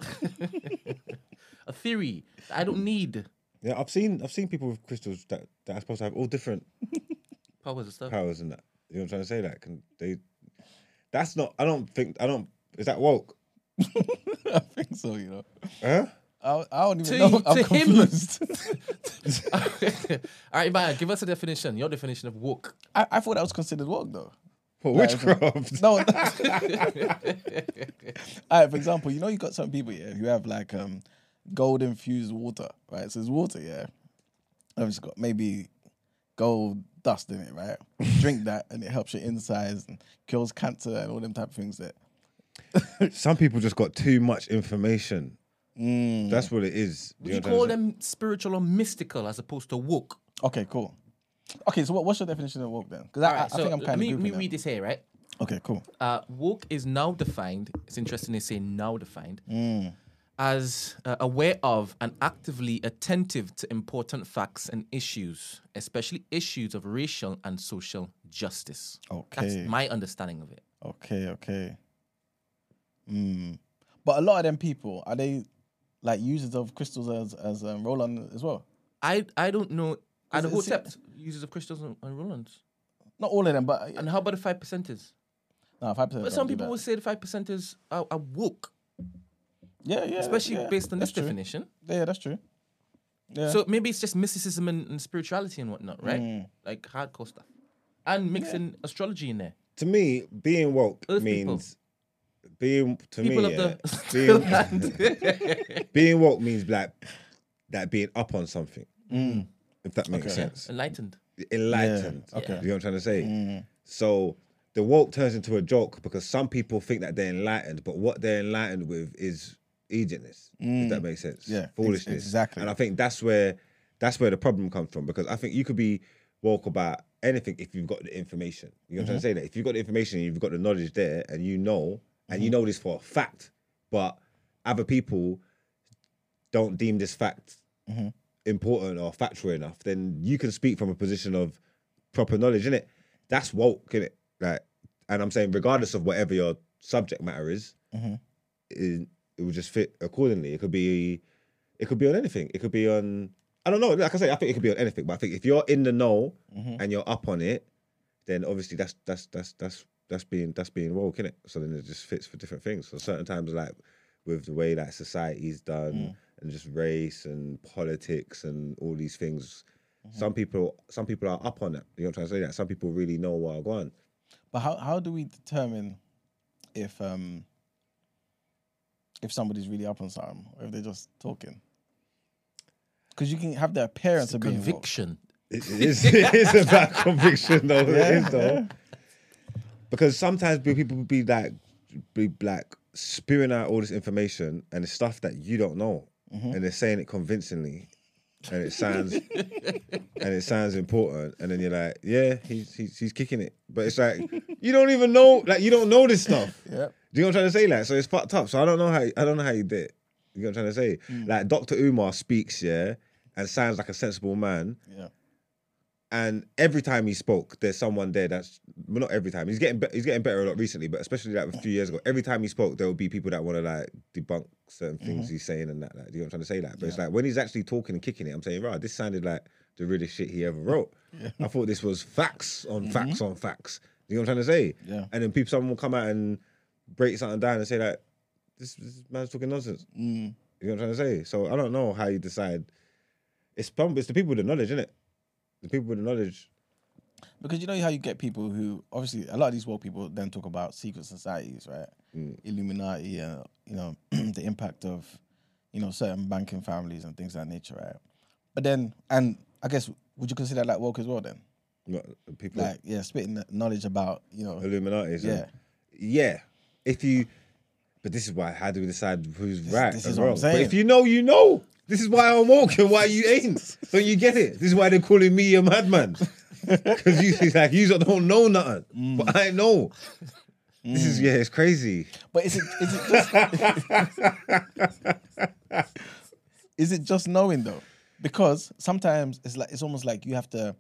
a theory that I don't need Yeah, I've seen I've seen people with crystals that, that are supposed to have all different powers and stuff. powers and that. You know what I'm trying to say? That can they? That's not. I don't think. I don't. Is that woke? I think so, you know. Huh? I, I don't even To- know. I'm to him. confused. All right, Maya, give us a definition. Your definition of woke. I, I thought that was considered woke though. For witchcraft? No. All right, for example, you know you got some people yeah who have like um gold infused water, right? So it's water, yeah. And it's got maybe gold dust in it, right? Drink that and it helps your insides and kills cancer and all them type of things there. Some people just got too much information. Mm. That's what it is. Would you know call them spiritual or mystical as opposed to woke? Okay, cool. Okay, so what, what's your definition of woke then? Because I, I, right, I so think I'm kind of me, let me read this here, right? Okay, cool. Uh, woke is now defined. It's interesting they say now defined as uh, aware of and actively attentive to important facts and issues, especially issues of racial and social justice. That's Okay. my understanding of it. Okay, okay. Mm. But a lot of them people are they like users of crystals as as um, roll on as well? I I don't know. Are the Is it- users of crystals and, and Rolands? Not all of them, but And how about the five percenters? no, five percent. But some people would say the five percenters are, are woke, yeah, yeah, especially yeah, based on this true. definition. Yeah, that's true. Yeah. So maybe it's just mysticism and, and spirituality and whatnot, right? Mm. Like hardcore stuff, and mixing astrology in there. To me, being woke Earth people. means being to People me of yeah, the being, being woke means like that being up on something. Mm. If that makes Okay. sense. enlightened. Enlightened. Yeah, okay. You know what I'm trying to say? Mm. So the woke turns into a joke because some people think that they're enlightened, but what they're enlightened with is idiotless. If that makes sense. Mm. Yeah, ex- foolishness. exactly. And I think that's where that's where the problem comes from because I think you could be woke about anything if you've got the information. You know what I'm Mm-hmm. trying to say? That if you've got the information, you've got the knowledge there, and you know, and Mm-hmm. you know this for a fact, but other people don't deem this fact Mm-hmm. Important or factual enough, then you can speak from a position of proper knowledge, innit? That's woke, innit? Like, and I'm saying, regardless of whatever your subject matter is, Mm-hmm. it, it will just fit accordingly. It could be, it could be on anything. It could be on, I don't know. Like I say, I think it could be on anything. But I think if you're in the know Mm-hmm. and you're up on it, then obviously that's that's that's that's that's being that's being woke, innit? So then it just fits for different things. So certain times, like with the way that society's done Mm. And just race and politics and all these things. Mm-hmm. Some people, some people are up on it. You know what I'm trying to say? That some people really know what are going. But how how do we determine if um if somebody's really up on something or if they're just talking? Because you can have the appearance of being woke. Conviction. It is, it is about conviction, though. Yeah, it is, though. yeah. Because sometimes people be like, be like spewing out all this information and it's stuff that you don't know, Mm-hmm. and they're saying it convincingly, and it sounds, and it sounds important, and then you're like, yeah, he's he's, he's kicking it, but it's like you don't even know, like you don't know this stuff. Yep. Do you know what I'm trying to say? Like, so it's fucked up. So I don't know how I don't know how you did. it. You know what I'm trying to say? Mm. Like Dr. Umar speaks, yeah, and sounds like a sensible man. Yeah. And every time he spoke, there's someone there that's well, not every time. He's getting be- he's getting better a lot recently, but especially like a few years ago. Every time he spoke, there will be people that want to like debunk certain things Mm-hmm. he's saying and that. Like, do you know what I'm trying to say? Like, but it's like when he's actually talking and kicking it, I'm saying, right, this sounded like the realest shit he ever wrote. I thought this was facts on facts on facts. Do You know what I'm trying to say? Mm-hmm. Yeah. And then people, someone will come out and break something down and say like, this, this man's talking nonsense. Mm. You know what I'm trying to say? So I don't know how you decide. It's it's the people with the knowledge, isn't it? The people with the knowledge. Because you know how you get people who obviously a lot of these woke people then talk about secret societies, right? Mm. Illuminati, and you know the impact of you know certain banking families and things of that nature, right? But then, and I guess would you consider that like woke as well? Then, Not people like yeah, spitting knowledge about you know Illuminati. yeah. yeah. If you, but this is why. How do we decide who's right this and is what I'm wrong? But saying. if you know, you know. This is why I'm woke and why you ain't. Don't you get it? This is why they're calling me a madman. Because you it's like you don't know nothing, Mm. but I know. This is yeah, it's crazy. But is it is it just is it just knowing though? Because sometimes it's like it's almost like you have to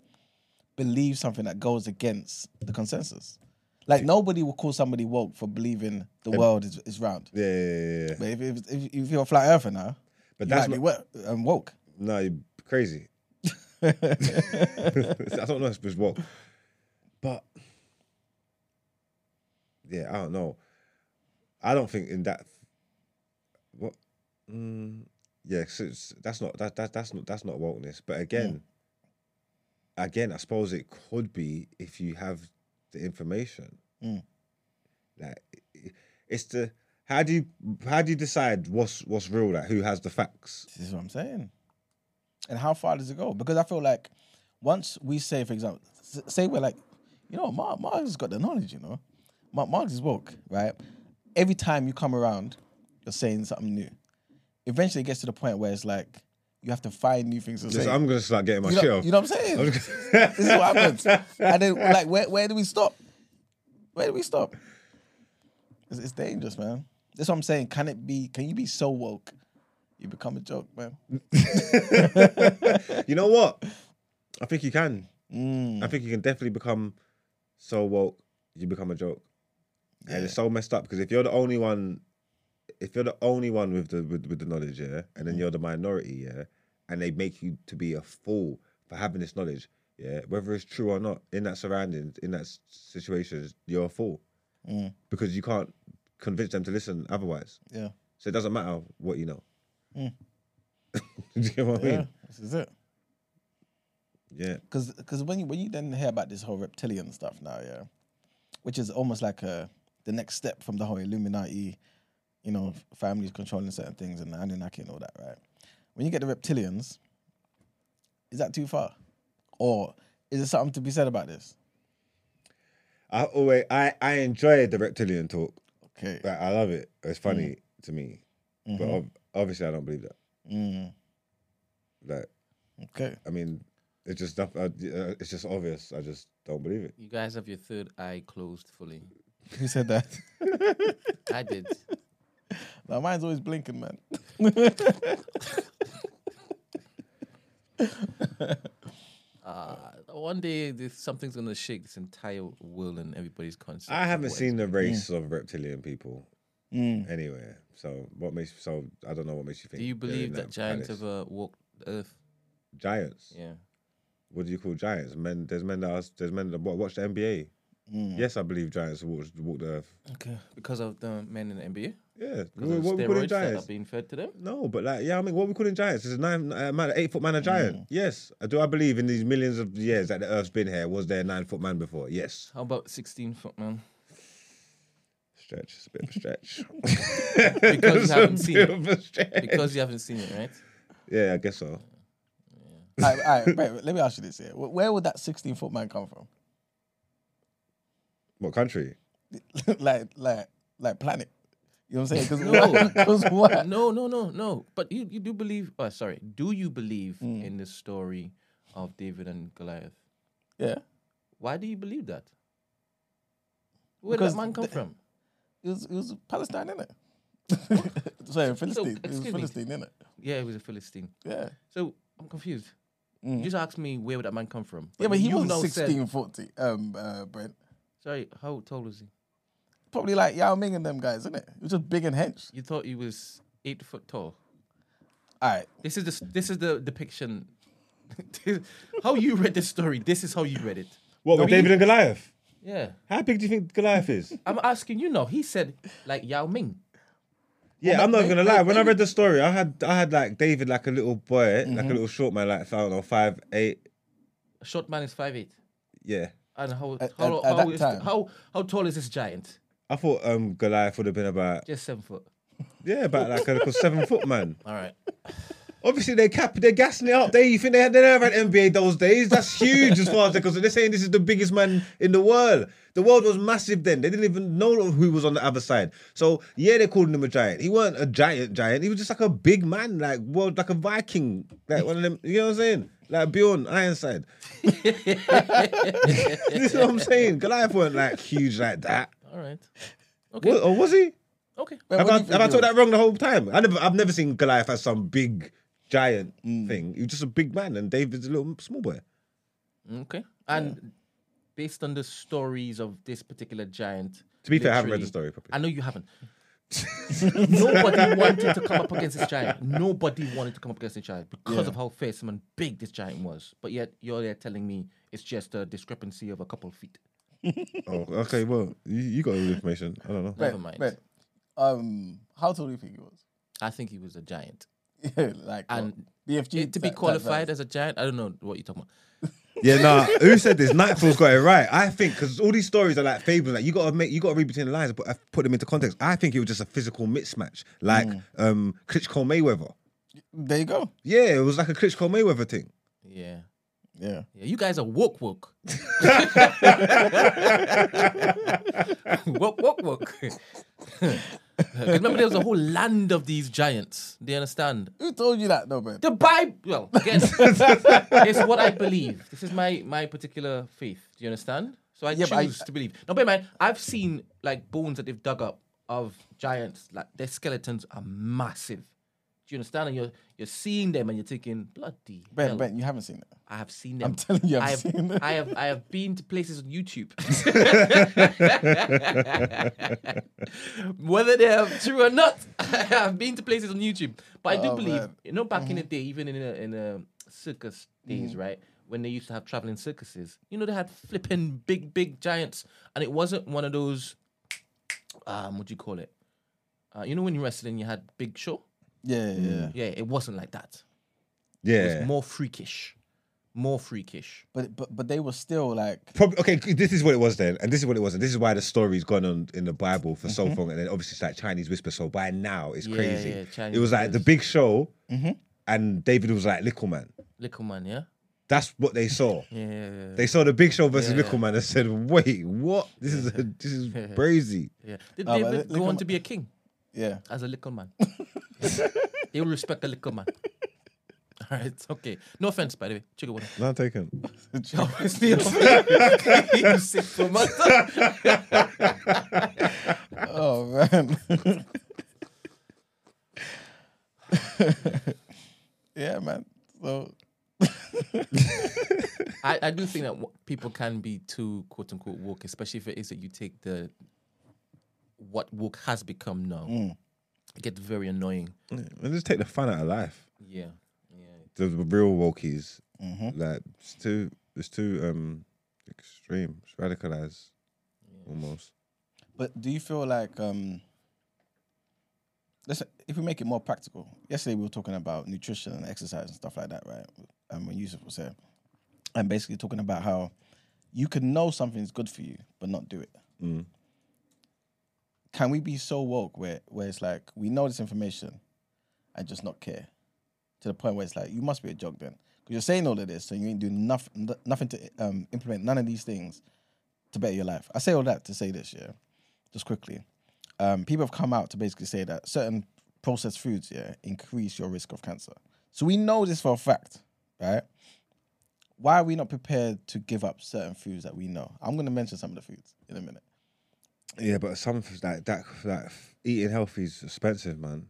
believe something that goes against the consensus. Like nobody will call somebody woke for believing the world is, is round. Yeah, yeah, yeah. But if, if, if, if you're a flat earther now, But you that's might be not- wo- um, woke. No, you're crazy. I don't know if it's woke, but yeah, I don't know. I don't think in that. What? Mm, yeah, that's not that, that that's not that's not wokeness. But again, again, I suppose it could be if you have the information. Mm. Like it's the how do you how do you decide what's what's real? Like who has the facts? This is what I'm saying. And how far does it go? Because I feel like once we say, for example, say we're like, you know, Mark, Mark has got the knowledge, you know. Mark, Mark is woke, right? Every time you come around, you're saying something new. Eventually it gets to the point where it's like you have to find new things to Just, say. I'm gonna start getting my you, shit off. you know what I'm saying? I'm this is what happens. And then like where where do we stop? Where do we stop? It's, it's dangerous, man. That's what I'm saying. Can it be can you be so woke? You become a joke, man. you know what? I think you can. Mm. I think you can definitely become so woke, you become a joke. And it's so messed up because if you're the only one, if you're the only one with the with, with the knowledge, yeah, and then you're the minority, yeah, and they make you to be a fool for having this knowledge, yeah, whether it's true or not, in that surroundings, in that situation, you're a fool Mm. because you can't convince them to listen otherwise. Yeah. So it doesn't matter what you know. Mm. Do you get what I Yeah, mean? this is it. Yeah. Because when you when you then hear about this whole reptilian stuff now, yeah, which is almost like a the next step from the whole Illuminati, you know, families controlling certain things and Anunnaki and all that, right? When you get the reptilians, is that too far, or is there something to be said about this? I always I I enjoy the reptilian talk. Okay, Like, I love it. It's funny Mm. to me. but ob- obviously I don't believe that. Mm. Like, Okay. I mean, it's just stuff. Uh, uh, it's just obvious. I just don't believe it. You guys have your third eye closed fully. Who said that? I did. no, mine's always blinking, man. Uh, one day this something's gonna shake this entire world and everybody's concept. I haven't seen the race of reptilian people Mm. anywhere. So what makes so I don't know what makes you think. Do you believe in that giants palace. ever walked the earth? giants? Yeah. What do you call giants? Men. There's men that are, there's men that watch the NBA. Mm. Yes, I believe giants walked walk the earth. Okay. Because of the men in the NBA? Yeah. What, what we calling steroids giants? being fed to them? No, but like, yeah, I mean, what we call calling giants? Is a nine uh, man, eight foot man a giant? Yes. Uh, Do I believe in these millions of years that the Earth's been here? Was there a nine foot man before? Yes. How about 16 foot man? Stretch. It's a bit of a stretch. Because you It's a haven't seen bit it. of a stretch. Because you haven't seen it, right? yeah, I guess so. All right, all right, wait, let me ask you this here. Where would that 16 foot man come from? What country? like, like, like planet. You know what I'm saying? No. Because what? No, no, no, no. But you, you do believe, oh, sorry, do you believe Hmm. in the story of David and Goliath? Yeah. Why do you believe that? Where Because did that man come the- from? It was, it was Palestine, innit? Sorry, Philistine. it was me. Philistine, innit? Yeah, it was a Philistine. Yeah. So I'm confused. You just asked me where would that man come from? Mm. Yeah, but he wasn't now said- 16 foot, um, uh, Brent. sorry, how tall was he? Probably like Yao Ming and them guys, isn't it? It was just big and hench. You thought he was eight foot tall. All right. This is the this is the depiction. how you read this story? This is how you read it. What with David and Goliath? Yeah, How big do you think Goliath is? I'm asking you now. He said like Yao Ming. Yeah, Well, I'm not may- gonna lie. When I read the story, I had I had like David like a little boy, like Mm-hmm. a little short man, like I don't know, five eight. A short man is five eight. Yeah, And how At- how at- at how, that is- time. how how tall is this giant? I thought um Goliath would have been about Just seven foot. yeah about like a seven foot man. All right. Obviously they cap they're gassing it up. They you think they had they never had NBA those days? That's huge as far as because they're saying this is the biggest man in the world. The world was massive then. They didn't even know who was on the other side. So yeah, they called him a giant. He weren't a giant giant. He was just like a big man, like world like a Viking, like one of them. You know what I'm saying? Like Bjorn Ironside. this is what I'm saying. Goliath weren't like huge like that. All right. Okay. What, or was he? Okay. Wait, Have what I, you, have I told that wrong the whole time? I never, I've never seen Goliath as some big giant mm. thing. He was just a big man, and David's a little small boy. Okay. And based on the stories of this particular giant. To be fair, I haven't read the story properly. I know you haven't. Nobody wanted to come up against this giant. Nobody wanted to come up against this giant because of how fearsome and big this giant was. But yet you're there telling me it's just a discrepancy of a couple of feet. Oh, okay. Well, you, you got all the information. I don't know. Never mind. Brent, um, how tall do you think he was? I think he was a giant. Yeah, like And what? BFG to be type- type qualified vibes. as a giant, I don't know what you're talking about. Yeah, nah. Who said this? Nightfall's got it right. I think because all these stories are like fables. Like you got to make, you got to read between the lines, but put them into context. I think it was just a physical mismatch, like um Klitschko Mayweather. There you go. Yeah, it was like a Klitschko Mayweather thing. Yeah. Yeah. Yeah, you guys are woke woke. woke woke woke. Remember, there was a whole land of these giants. Do you understand? Who told you that, though, man? The Bible. Well, again, it's what I believe. This is my my particular faith. Do you understand? So I Yeah, but I- choose to believe. No, but man, I've seen like bones that they've dug up of giants. Like their skeletons are massive. You understand? And you're you're seeing them and you're thinking, bloody Brent, hell. Brent, you haven't seen it. I have seen them. I'm telling you, I've I have, seen it. I have, I have been to places on YouTube. Whether they are true or not, I have been to places on YouTube. But I do Oh, believe, man. you know, back in the day, even in a, in a circus days, right, when they used to have traveling circuses, you know, they had flipping big, big giants, and it wasn't one of those. Um, what do you call it? Uh, you know, when you wrestling, you had big show. Yeah, yeah, mm. yeah. Yeah, it wasn't like that. It Yeah. was more freakish, more freakish. But but but they were still like Probably, okay, this is what it was then, and this is what it was, and this is why the story's gone on in the Bible for so mm-hmm. long, and then obviously it's like Chinese whisper. So by now it's Yeah, crazy. yeah, Chinese it was like the whispers. big show, mm-hmm. and David was like Little Man. Little man, yeah? That's what they saw. Yeah, yeah, yeah. They saw the big show versus Yeah, Little yeah. Man and said, "Wait, what? This is this is crazy." yeah. Did Oh, David but go Little on Man- to be a king yeah. as a little man? they will respect the liquor man. All right, okay. No offense, by the way. Chicken water. Not taken. Obviously, you sick for. Oh man. yeah, man. So I, I do think that w- people can be too quote unquote woke, especially if it is that you take the what woke has become now. Mm. It gets very annoying. And just take the fun out of life. Yeah, yeah. The real wokies, like it's too, it's too um extreme. It's radicalized, almost. But do you feel like um let's if we make it more practical? Yesterday we were talking about nutrition and exercise and stuff like that, right? And when Yusuf was here, and basically talking about how you can know something's good for you but not do it. Can we be so woke where where it's like we know this information and just not care to the point where it's like you must be a joke then because you're saying all of this and you ain't doing nothing nothing to um, implement none of these things to better your life. I say all that to say this, yeah just quickly, um, people have come out to basically say that certain processed foods, yeah, increase your risk of cancer. So we know this for a fact, right? Why are we not prepared to give up certain foods that we know? I'm going to mention some of the foods in a minute. Yeah, but some like that, like eating healthy is expensive, man.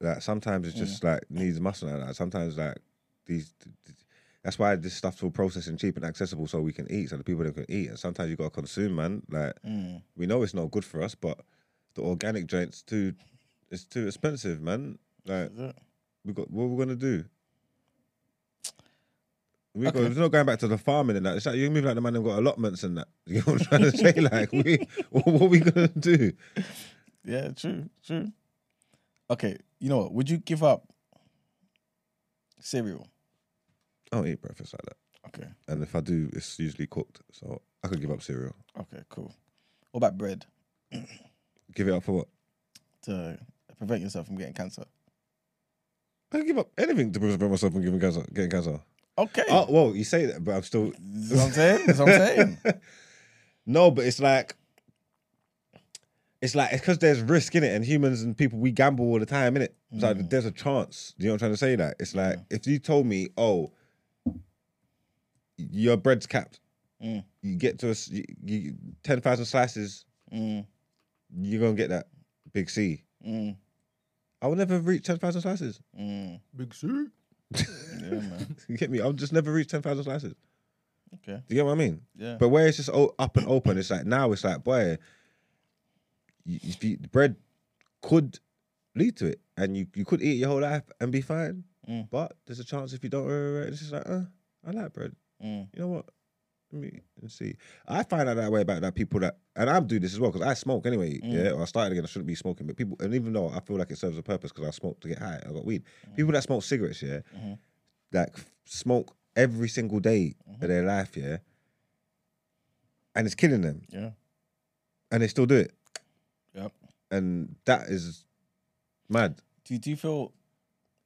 Like sometimes it's just like needs muscle and that. Sometimes like these, that's why this stuff's all processed and cheap and accessible, so we can eat, so the people that can eat. And sometimes you gotta consume, man. Like mm. we know it's not good for us, but the organic joints too, it's too expensive, man. Like we got what we're gonna do. We got, it's not going back to the farming and that. It's like you're moving like the man who got allotments and that. You know what I'm trying to say? Like, we, what, are we gonna do? Yeah, true, true. Okay, you know what? Would you give up cereal? I don't eat breakfast like that. Okay, And if I do, it's usually cooked. So I could give up cereal. okay, cool. What about bread Give it up for what? to prevent yourself from getting cancer? I give up anything to prevent myself from giving cancer, getting cancer. Okay, Oh, well, you say that, but I'm still. That's what I'm saying. That's what I'm saying. No, but it's like. It's like it's because there's risk in it, and humans and people we gamble all the time, innit? It's like there's a chance. Do you know what I'm trying to say? That it's like if you told me, oh, your bread's capped, Mm. you get to a s- you, you, ten thousand slices, Mm, you're gonna get that big C. mm, I will never reach ten thousand slices. mm. Big C. Yeah, man. You get me? I'll just never reach ten thousand slices. Okay. Do you get what I mean? Yeah. But where it's just o- up and open, it's like now it's like, boy, you, you, the bread could lead to it, and you, you could eat your whole life and be fine. Mm. But there's a chance if you don't, uh, it's just like, uh, I like bread. Mm. You know what? Let me see. I find out that way about that people that, and I'm doing this as well because I smoke anyway. Mm. Yeah, or I started again. I shouldn't be smoking, but people, and even though I feel like it serves a purpose because I smoke to get high, I got weed. Mm. People that smoke cigarettes, yeah, mm-hmm. like smoke every single day of mm-hmm. their life, yeah, and it's killing them, Yeah. and they still do it, Yep. and that is mad. Do you, do you feel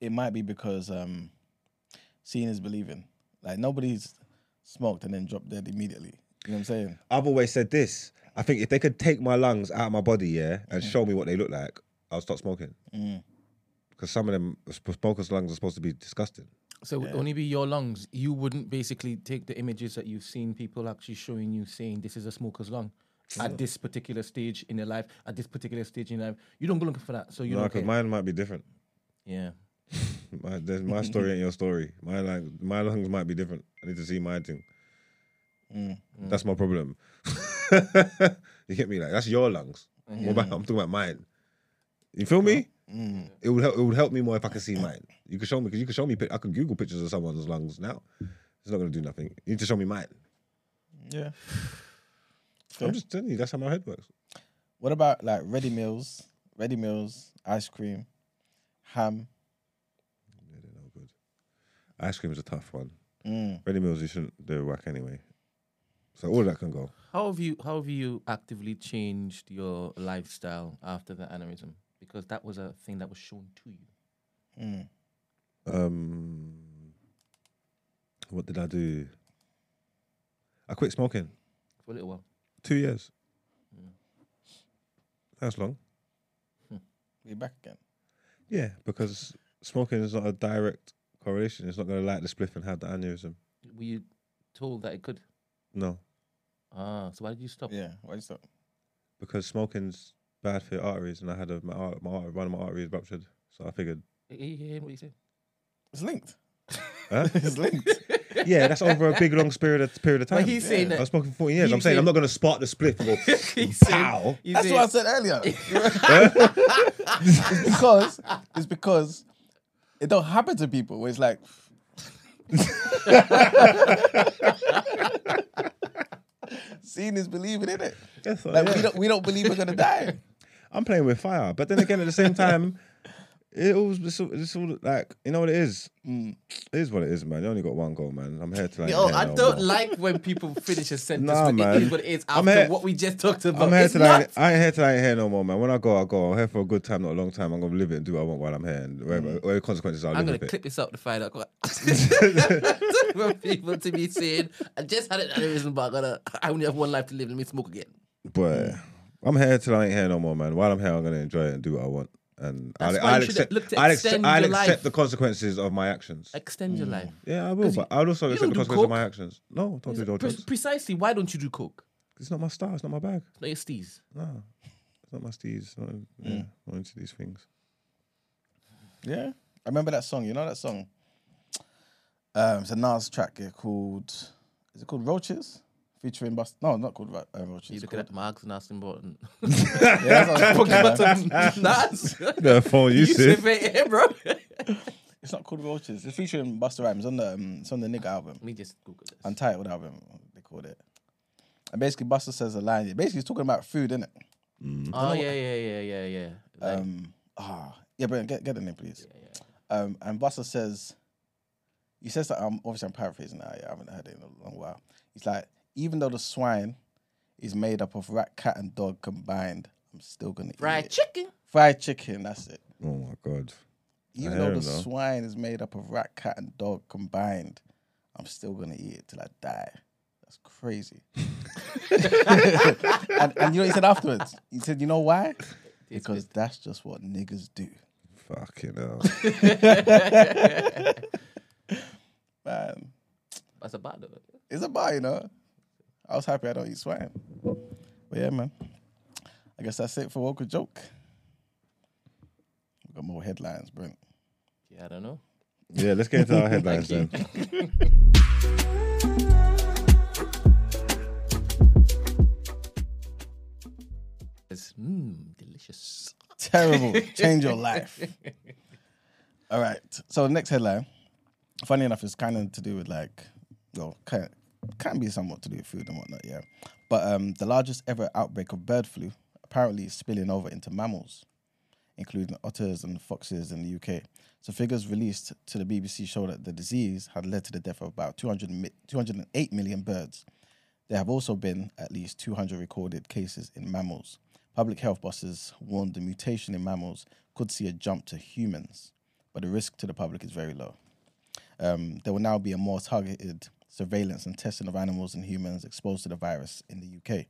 it might be because um, seeing is believing? Like nobody's smoked and then dropped dead immediately. You know what I'm saying? I've always said this. I think if they could take my lungs out of my body, yeah, and show me what they look like, I'll stop smoking. Mm. Because some of them smokers' lungs are supposed to be disgusting. So it would only be your lungs. You wouldn't basically take the images that you've seen people actually showing you saying this is a smoker's lung at this particular stage in their life, at this particular stage in life. You don't go looking for that. So you No, don't because care. mine might be different. Yeah. My, there's, my story ain't your story. My lung, my lungs might be different. I need to see my thing. Mm, mm. That's my problem. you get me? Like that's your lungs. What about, I'm talking about mine. You feel me? Mm. It would help. It would help me more if I could see mine. You could show me because you could show me. I could Google pictures of someone's lungs now. It's not gonna do nothing. You need to show me mine. Yeah. I'm just telling you. That's how my head works. What about like ready meals, ready meals, ice cream, ham? Yeah, they're no good. Ice cream is a tough one. Mm. Ready meals, you shouldn't. They're whack anyway. So all that can go. How have you how have you actively changed your lifestyle after the aneurysm? Because that was a thing that was shown to you. Mm. Um, what did I do? I quit smoking. For a little while. Two years. That's long. Be back again. Yeah, because smoking is not a direct correlation. It's not going to light the spliff and have the aneurysm. Were you told that it could? No, Ah, so why did you stop? Yeah, why is that? because smoking's bad for your arteries, and I had a, my, ar- my ar- one of my arteries ruptured. So I figured, Are you hearing what you said? It's linked. huh? it's linked. yeah, that's over a big long period of period of time. But he's saying I that. was smoking for 14 years. I'm saying said- I'm not going to spark the spliff and go, He's saying- pow. he's That's saying- what I said earlier. it's because it's because it don't happen to people. Where it's like seeing is believing in it. Yes, Like yeah. we don't we don't believe we're gonna die. I'm playing with fire. But then again, at the same time, it always it's all, it's all like you know what it is. Mm. It is what it is, man. You only got one goal, man. I'm here to like. Yo, I don't like when people finish a sentence Nah, man. it is what it is I'm after here- what we just talked about. I'm here it's to like. I ain't here to like here no more, man. When I go, I go. I'm here for a good time, not a long time. I'm gonna live it and do what I want while I'm here, and whatever the consequences are, I'm gonna clip it. this out to find out. for people to be saying, I just had an aneurysm, but I gotta, I only have one life to live. Let me smoke again. But I'm here till I ain't here no more, man. While I'm here, I'm gonna enjoy it and do what I want, and That's I'll, why you I'll should accept. look to I'll, extend accept, I'll accept life. the consequences of my actions. Extend your life. Yeah, I will, but I'll also accept the do consequences of my actions. No, don't do no Pre- drugs. precisely, why don't you do coke? It's not my style. It's not my bag. It's not your steez. No, it's not my steez. Not, yeah, not into these things. Yeah. I remember that song, you know that song? Um it's a Nas track yeah, called is it called Roaches? Featuring Bust no, not called Ro- uh, Roaches. You it's looking called- at Marks and asking about yeah, that's what I was talking about. Nas. The phone You usage. said it, bro. It's not called Roaches. It's featuring Busta Rhymes on the um, it's on the nigga album. Let me just Google this. Untitled album, they called it. And basically Busta says a line. Basically he's talking about food, innit? Oh yeah, yeah, yeah, yeah, yeah. Like, Um ah yeah, but get get the name please. Um and Busta says he says that um obviously I'm paraphrasing now, yeah, I haven't heard it in a long while. He's like, even though the swine is made up of rat, cat, and dog combined, I'm still gonna fried eat it. Fried chicken. Fried chicken, that's it. Oh my god. Even though the him, though. swine is made up of rat, cat, and dog combined, I'm still gonna eat it till I die. That's crazy. and, and you know what he said afterwards? He said, "You know why? Because that's just what niggas do." Fucking hell. Man, That's a bad though. it's a bar, you know. I was happy I don't eat swine. But yeah, man. I guess that's it for Woke Joke. We got more headlines, Brent. Yeah, I don't know. yeah, let's get into our headlines then. It's mmm, delicious. Terrible. Change your life. All right. So the next headline, funny enough, is kind of to do with like, well, can can be somewhat to do with food and whatnot, yeah. But um, the largest ever outbreak of bird flu apparently is spilling over into mammals, including otters and foxes in the UK. So figures released to the BBC show that the disease had led to the death of about 200, mi- 208 million birds. There have also been at least 200 recorded cases in mammals. Public health bosses warned the mutation in mammals could see a jump to humans, but the risk to the public is very low. Um, there will now be a more targeted surveillance and testing of animals and humans exposed to the virus in the UK.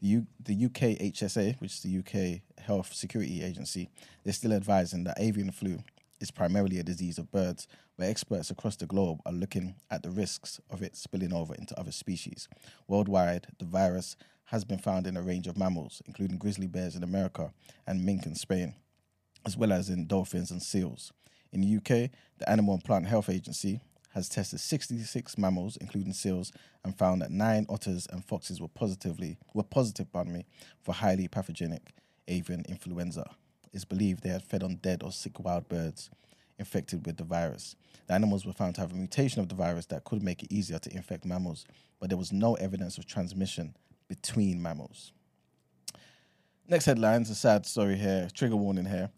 The, U- the UK HSA, which is the UK Health Security Agency, they're still advising that avian flu is primarily a disease of birds, but experts across the globe are looking at the risks of it spilling over into other species. Worldwide, the virus has been found in a range of mammals, including grizzly bears in America and mink in Spain, as well as in dolphins and seals. In the UK, the Animal and Plant Health Agency has tested 66 mammals, including seals, and found that nine otters and foxes were positively were positive, pardon me, for highly pathogenic avian influenza. It's believed they had fed on dead or sick wild birds infected with the virus. The animals were found to have a mutation of the virus that could make it easier to infect mammals, but there was no evidence of transmission between mammals. Next headlines, a sad story here, trigger warning here.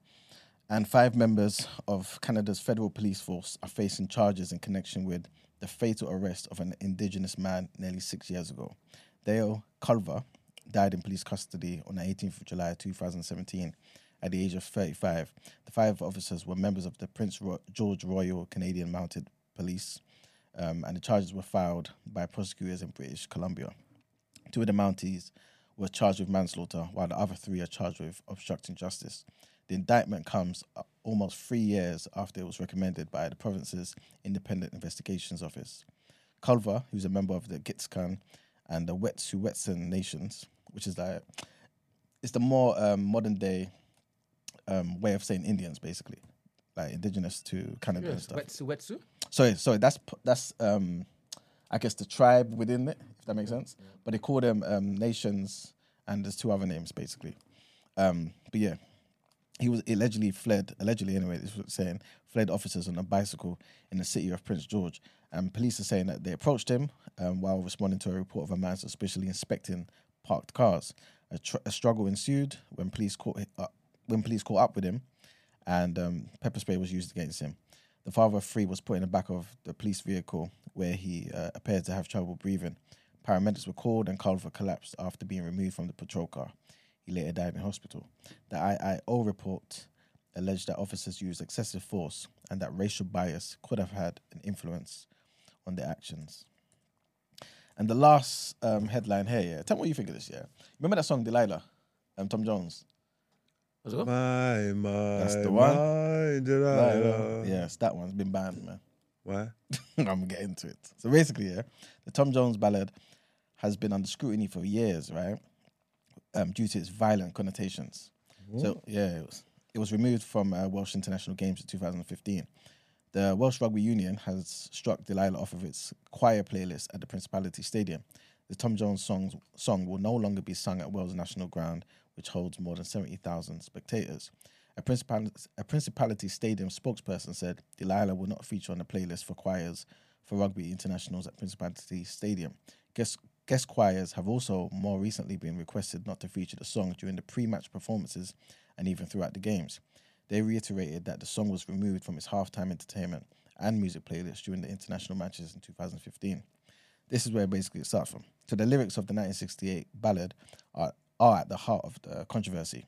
And five members of Canada's federal police force are facing charges in connection with the fatal arrest of an Indigenous man nearly six years ago. Dale Culver died in police custody on the 18th of July 2017 at the age of 35. The five officers were members of the Prince Ro- George Royal Canadian Mounted Police, um, and the charges were filed by prosecutors in British Columbia. Two of the Mounties were charged with manslaughter, while the other three are charged with obstructing justice. The indictment comes uh, almost three years after it was recommended by the province's Independent Investigations Office. Culver, who's a member of the Gitxsan and the Wet'suwet'en nations, which is like it's the more um, modern day um, way of saying Indians, basically, like indigenous to Canada and stuff. wetsu, wetsu. Sorry, sorry, that's that's um, I guess the tribe within it, if that makes sense. But they call them um, nations, and there's two other names basically. Um, but yeah, he was allegedly fled, allegedly anyway, this it's saying, fled officers on a bicycle in the city of Prince George. And police are saying that they approached him um, while responding to a report of a man suspiciously inspecting parked cars. A, tr- a struggle ensued when police caught uh, when police caught up with him, and um, pepper spray was used against him. The father of three was put in the back of the police vehicle where he uh, appeared to have trouble breathing. Paramedics were called and Culver collapsed after being removed from the patrol car. He later died in hospital. The IIO report alleged that officers used excessive force and that racial bias could have had an influence on their actions. And the last um, headline here, yeah. Tell me what you think of this, yeah. Remember that song Delilah, um, Tom Jones. Let's go. My, my, That's the one. my Delilah. Yes, that one's been banned, man. Why? I'm gonna get into it. So basically, yeah, the Tom Jones ballad has been under scrutiny for years, right? Um, due to its violent connotations. So yeah, it was it was removed from uh, Welsh international games in 2015. The Welsh Rugby Union has struck Delilah off of its choir playlist at the Principality Stadium. The Tom Jones songs, song will no longer be sung at Wales National Ground, which holds more than 70,000 spectators. A, Principal- a Principality Stadium spokesperson said Delilah will not feature on the playlist for choirs for rugby internationals at Principality Stadium. Guest, guest choirs have also more recently been requested not to feature the song during the pre match performances and even throughout the games. They reiterated that the song was removed from its halftime entertainment and music playlist during the international matches in 2015. This is where basically it starts from. So the lyrics of the 1968 ballad are, are at the heart of the controversy.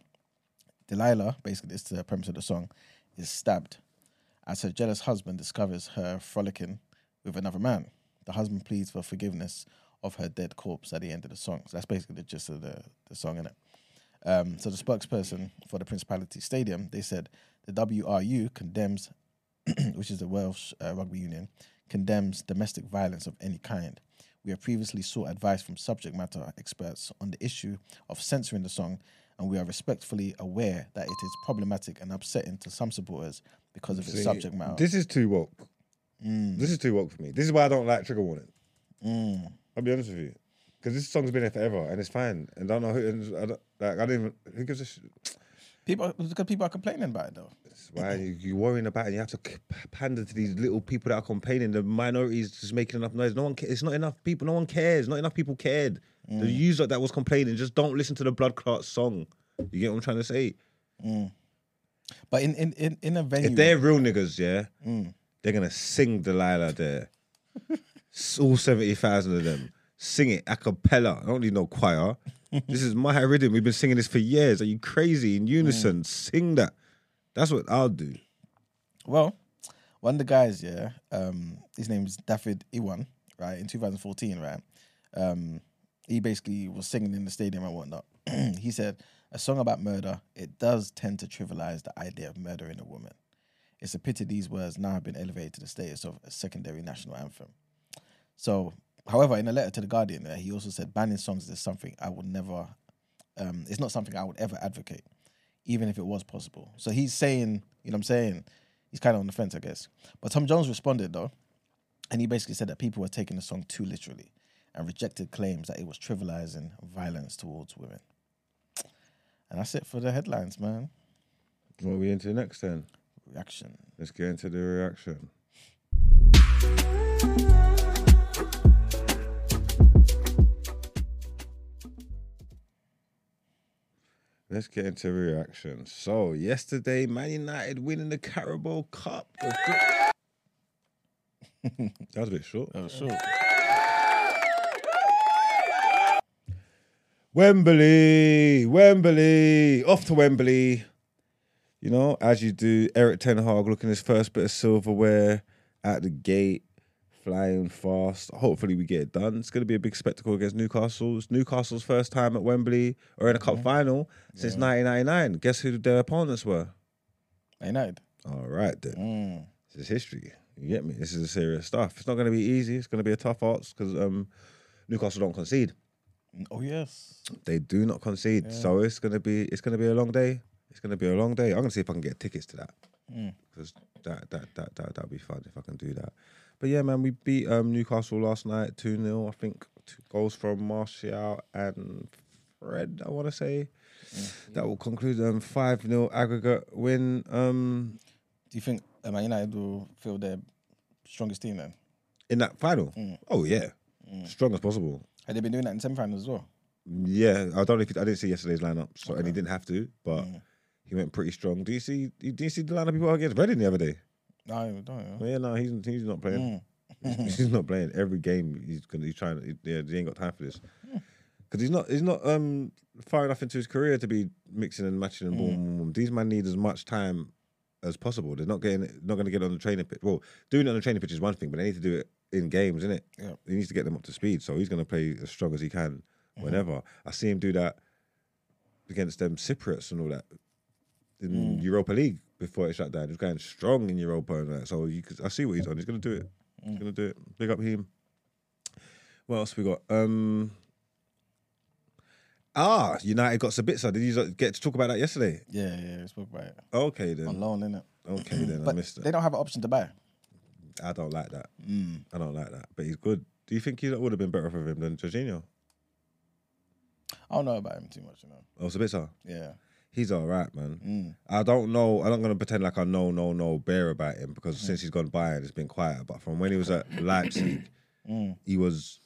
Delilah, basically this is the premise of the song, is stabbed as her jealous husband discovers her frolicking with another man. The husband pleads for forgiveness of her dead corpse at the end of the song. So that's basically the gist of the, the song, innit? Um, so the spokesperson for the Principality Stadium, they said the WRU condemns, which is the Welsh uh, Rugby Union, condemns domestic violence of any kind. We have previously sought advice from subject matter experts on the issue of censoring the song, and we are respectfully aware that it is problematic and upsetting to some supporters because of its subject matter. This is too woke. This is too woke for me. This is why I don't like trigger warning. I'll be honest with you, because this song's been there forever and it's fine. And I don't know who. and I don't, like I don't even. Who gives a shit? people, because people are complaining about it though. That's why you, you're worrying about it. And you have to c- pander to these little people that are complaining. The minorities just making enough noise. No one. Ca- it's not enough people. No one cares. Not enough people cared. The mm. user that was complaining just don't listen to the blood clot song. You get what I'm trying to say? Mm. But in in in, in a venue, If they're real niggas, yeah, mm. they're gonna sing Delilah there. All seventy thousand of them sing it a cappella. I don't need no choir. this is my rhythm. We've been singing this for years. Are you crazy? In unison, sing that. That's what I'll do. Well, one of the guys, yeah, um, his name's David Iwan, right? In 2014, right? Um, he basically was singing in the stadium and whatnot. he said, "A song about murder. It does tend to trivialize the idea of murdering a woman. It's a pity these words now have been elevated to the status of a secondary national anthem." So, however, in a letter to the Guardian, uh, he also said, "Banning songs is something I would never. Um, it's not something I would ever advocate." even if it was possible. So he's saying, you know what I'm saying? He's kind of on the fence, I guess. But Tom Jones responded though, and he basically said that people were taking the song too literally and rejected claims that it was trivializing violence towards women. And that's it for the headlines, man. What are we into next then? Reaction. Let's get into the reaction. Let's get into reaction. So, yesterday, Man United winning the Carabao Cup. that was a bit short. Oh, sure. Wembley, Wembley, off to Wembley. You know, as you do, Erik Ten Hag looking his first bit of silverware at the gate. Flying fast. Hopefully, we get it done. It's going to be a big spectacle against Newcastle. It's Newcastle's first time at Wembley or in a cup final since 1999. Guess who their opponents were? United. All right, then. Mm. This is history. You get me? This is serious stuff. It's not going to be easy. It's going to be a tough arts because um, Newcastle don't concede. Oh yes. They do not concede. So it's going to be it's going to be a long day. It's going to be a long day. I'm going to see if I can get tickets to that Mm. because that that that that that'd be fun if I can do that. But yeah, man, we beat um, Newcastle last night two 0 I think two goals from Martial and Fred. I want to say that will conclude um five 0 aggregate win. Um, Do you think uh, Man United will feel their strongest team then? in that final. Mm. Oh yeah, strong as possible. Have they been doing that in semi-finals as well? Yeah, I don't know if he, I didn't see yesterday's lineup, so and he didn't have to, but Mm. he went pretty strong. Do you see? Do you see the lineup he put against Reading the other day? No, I don't. Well, yeah, no, he's he's not playing. Mm. He's, he's not playing every game. He's gonna he's trying. He, yeah, he ain't got time for this because he's not he's not um far enough into his career to be mixing and matching and boom, boom, boom. These men need as much time as possible. They're not getting not going to get on the training pitch. Well, doing it on the training pitch is one thing, but they need to do it in games, innit? Yeah. He needs to get them up to speed. So he's going to play as strong as he can whenever. I see him do that against them Cypriots and all that in Europa League before it shut down. He was going strong in Europa and that. So you could, I see what he's on. He's going to do it. He's going to do it. Big up him. What else we got? Um. Ah, United got Sabitzer. Did you get to talk about that yesterday? Yeah, yeah, we spoke about it. Okay On then. loan, innit? Okay then. I But missed it. they don't have an option to buy. I don't like that. Mm. I don't like that. But he's good. Do you think he would have been better for him than Jorginho? I don't know about him too much, you know. Oh, Sabitzer. Yeah. He's all right, man. Mm. I don't know. I'm not gonna pretend like I know, no, no bear about him because Mm. since he's gone by, and it's been quiet. But from when he was at Leipzig, Mm. he was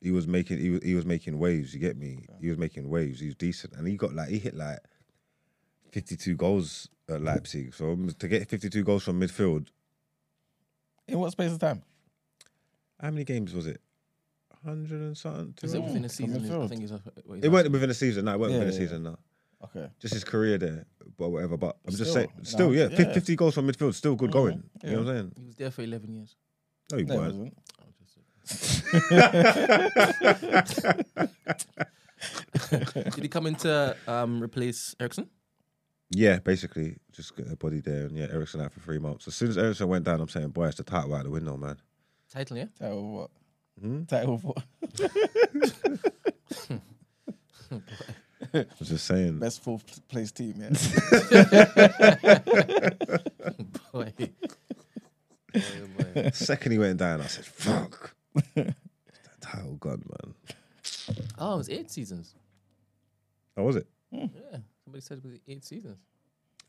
he was making he was, he was making waves. You get me? He was making waves. He was decent, and he got like he hit like 52 goals at Leipzig. So to get 52 goals from midfield, In what space of time? how many games was it? 100 and something. Is it 200? within a season? I think he's. what It at. weren't within a season. No, it weren't Yeah, within a yeah, season. No. Okay. just his career there, but whatever. But I'm just Still, saying, no, still, yeah, yeah. 50, 50 goals from midfield, still good going. You know what I'm saying? He was there for 11 years. No, he No, it weren't. wasn't. I'm just Did he come in to um, replace Eriksen? Yeah, basically, just get a body there, and yeah, Eriksen out for three months. As soon as Eriksen went down, I'm saying, boy, it's the title out the window, man. Title, yeah? Title of what? Hmm? Title of what? I'm just saying. Best fourth place team, yeah. Boy. Boy, oh boy. Second he went down, I said, fuck. that title gone, man. Oh, it was eight seasons. Oh, was it? Yeah. Somebody said it was eight seasons.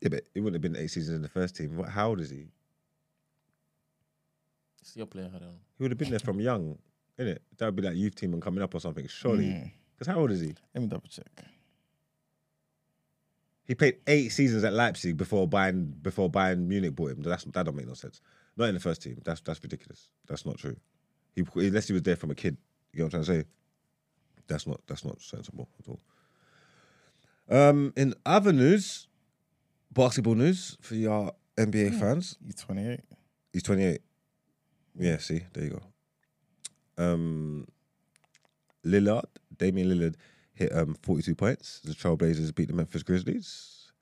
Yeah, but it wouldn't have been eight seasons in the first team. What, how old is he? It's your player, I don't. He would have been there from young, innit? That would be like youth team and coming up or something, surely. Mm. Because how old is he? Let me double check. He played eight seasons at Leipzig before Bayern before Bayern Munich bought him. That's that don't make no sense. Not in the first team. That's that's ridiculous. That's not true. He unless he was there from a kid. You know what I'm trying to say? That's not that's not sensible at all. Um, in other news, basketball news for your NBA fans. He's 28. He's 28. Yeah, see, there you go. Um, Lillard, Damian Lillard hit um 42 points. The Trailblazers beat the Memphis Grizzlies.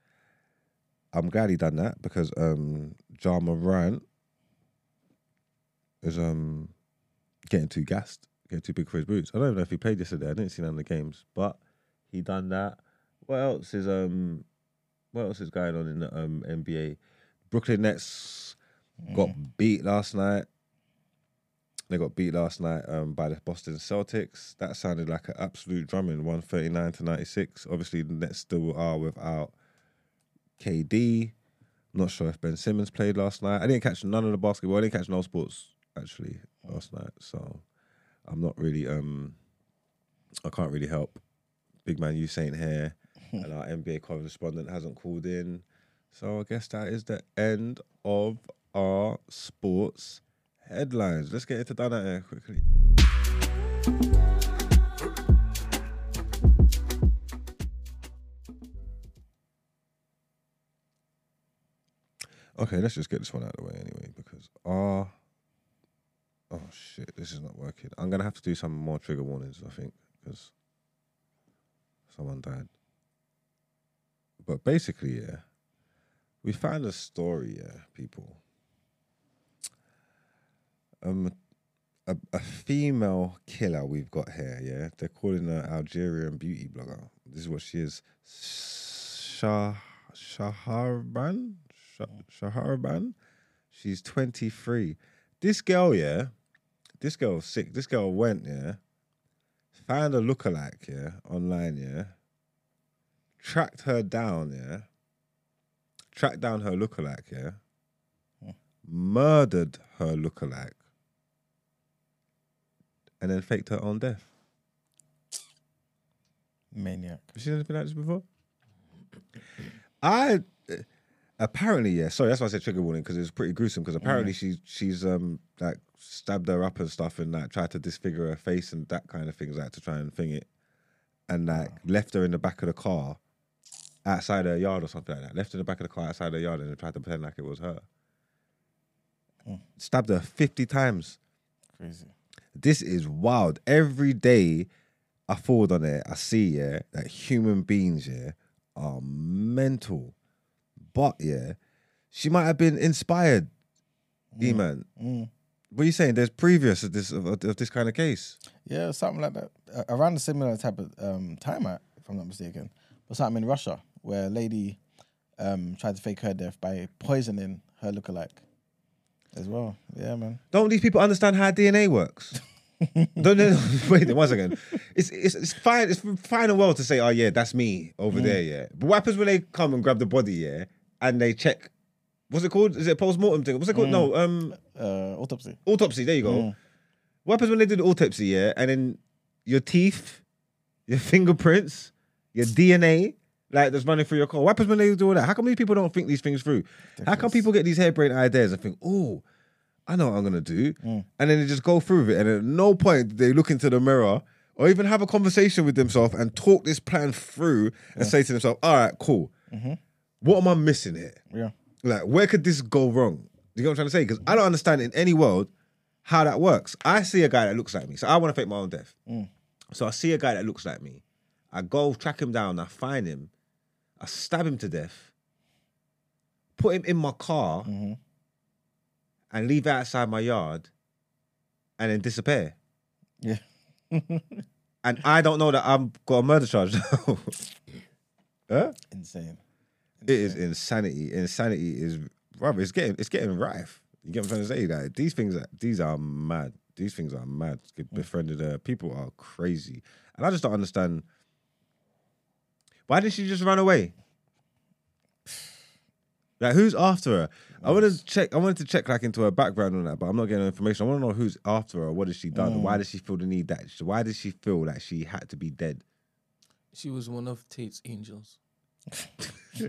I'm glad he done that because um Ja Morant is um getting too gassed, getting too big for his boots. I don't even know if he played yesterday. I didn't see none of the games, but he done that. What else is um what else is going on in the um NBA? Brooklyn Nets got beat last night. They got beat last night um, by the Boston Celtics. That sounded like an absolute drumming, 139 to 96. Obviously, the Nets still are without KD. Not sure if Ben Simmons played last night. I didn't catch none of the basketball. I didn't catch no sports actually last night. So I'm not really um I can't really help. Big man you ain't here. and our NBA correspondent hasn't called in. So I guess that is the end of our sports headlines. Let's get into that here quickly. Okay, let's just get this one out of the way anyway, because our oh shit, this is not working. I'm gonna have to do some more trigger warnings, I think, because someone died. But basically, yeah, we found a story, yeah, people. Um, a, a female killer we've got here, yeah. They're calling her Algerian beauty blogger. This is what she is. Shah Shaharban? Shah, Shaharban? She's 23. This girl, yeah, this girl's sick. This girl went, yeah, found a lookalike, yeah, online, yeah, tracked her down, yeah, tracked down her lookalike, yeah, murdered her lookalike, and then faked her own death. Maniac. Have you seen anything like this before? I apparently yeah. Sorry, that's why I said trigger warning because it was pretty gruesome. Because apparently she's she's um like stabbed her up and stuff and like tried to disfigure her face and that kind of things like to try and thing it, and like left her in the back of the car outside her yard or something like that. Left her in the back of the car outside her yard and tried to pretend like it was her. Stabbed her fifty times. Crazy. This is wild. Every day I forward on it, I see, yeah, that human beings, yeah, are mental. But yeah, she might have been inspired. E man. What are you saying? There's previous of this of, of this kind of case. Yeah, something like that. Uh, around a similar type of um, time, if I'm not mistaken. But something in Russia where a lady um, tried to fake her death by poisoning her lookalike as well. Yeah, man. Don't these people understand how DNA works? Don't they? Wait, one second. It's, it's it's fine. It's fine and well to say, oh yeah, that's me over there, yeah. But what happens when they come and grab the body, yeah, and they check? What's it called? Is it post mortem thing? What's it called? No, um, Uh, autopsy. autopsy. There you go. What happens when they do the autopsy, yeah, and then your teeth, your fingerprints, your DNA, like that's running through your car. What happens when they do all that? How come these people don't think these things through? How come people get these harebrained ideas and think, oh, I know what I'm gonna do, mm. and then they just go through with it, and at no point do they look into the mirror or even have a conversation with themselves and talk this plan through and say to themselves, all right, cool. Mm-hmm. What am I missing here? Yeah. Like, where could this go wrong? You know what I'm trying to say? Because I don't understand in any world how that works. I see a guy that looks like me, so I want to fake my own death. Mm. So I see a guy that looks like me. I go track him down. I find him. I stab him to death. Put him in my car, and leave outside my yard, and then disappear. Yeah. And I don't know that I've got a murder charge. huh? Insane. It is insanity. Insanity is brother, it's getting it's getting rife. You get what I'm trying to say? Like these things are these are mad. These things are mad. Befriended uh, people are crazy. And I just don't understand why did she just run away? Like who's after her? I wanted to check I wanted to check like into her background on that, but I'm not getting information. I want to know who's after her, what has she done, and why does she feel the need that why does she feel that she had to be dead? She was one of Tate's angels.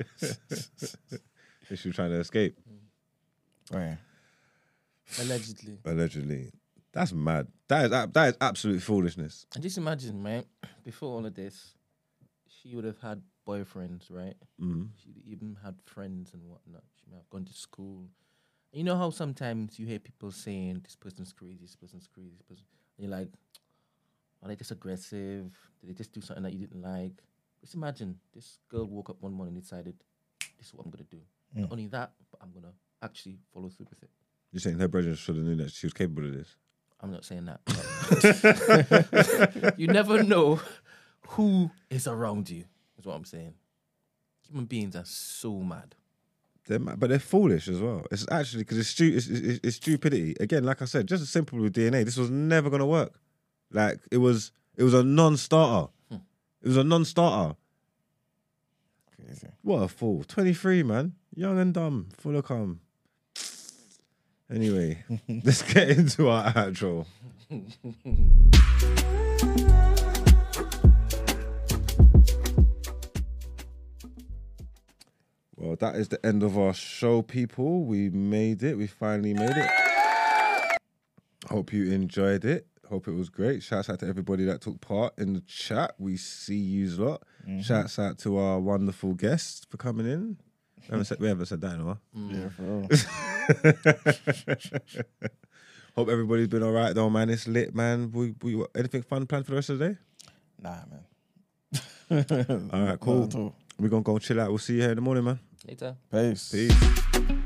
Is she trying to escape? Mm. Right. Allegedly. Allegedly. That's mad. That is that is absolute foolishness. And just imagine, man, before all of this, she would have had boyfriends, right? Mm. She'd even had friends and whatnot. She may have gone to school. You know how sometimes you hear people saying, this person's crazy, this person's crazy, this person. And you're like, are they just aggressive? Did they just do something that you didn't like? Just imagine this girl woke up one morning and decided, this is what I'm going to do. Not only that, but I'm going to actually follow through with it. You're saying her brethren should have known that she was capable of this. I'm not saying that. you never know who is around you, is what I'm saying. Human beings are so mad. They're mad, but they're foolish as well. It's actually because it's, stu- it's, it's, it's stupidity. Again, like I said, just as simple with DNA. This was never gonna work. Like it was, it was a non-starter. Hmm. It was a non-starter. Crazy. What a fool! Twenty three, man, young and dumb, full of cum. Anyway, let's get into our outro. Well, that is the end of our show, people. We made it. We finally made it. Hope you enjoyed it. Hope it was great. Shouts out to everybody that took part in the chat. We see yous a lot. Mm-hmm. Shouts out to our wonderful guests for coming in. We haven't said, we haven't said that in a while. Mm. Yeah, for. Hope everybody's been all right though, man. It's lit, man. We, we anything fun planned for the rest of the day? Nah, man. All right, cool. Not at all. We're gonna go chill out. We'll see you here in the morning, man. Later. Peace. Peace.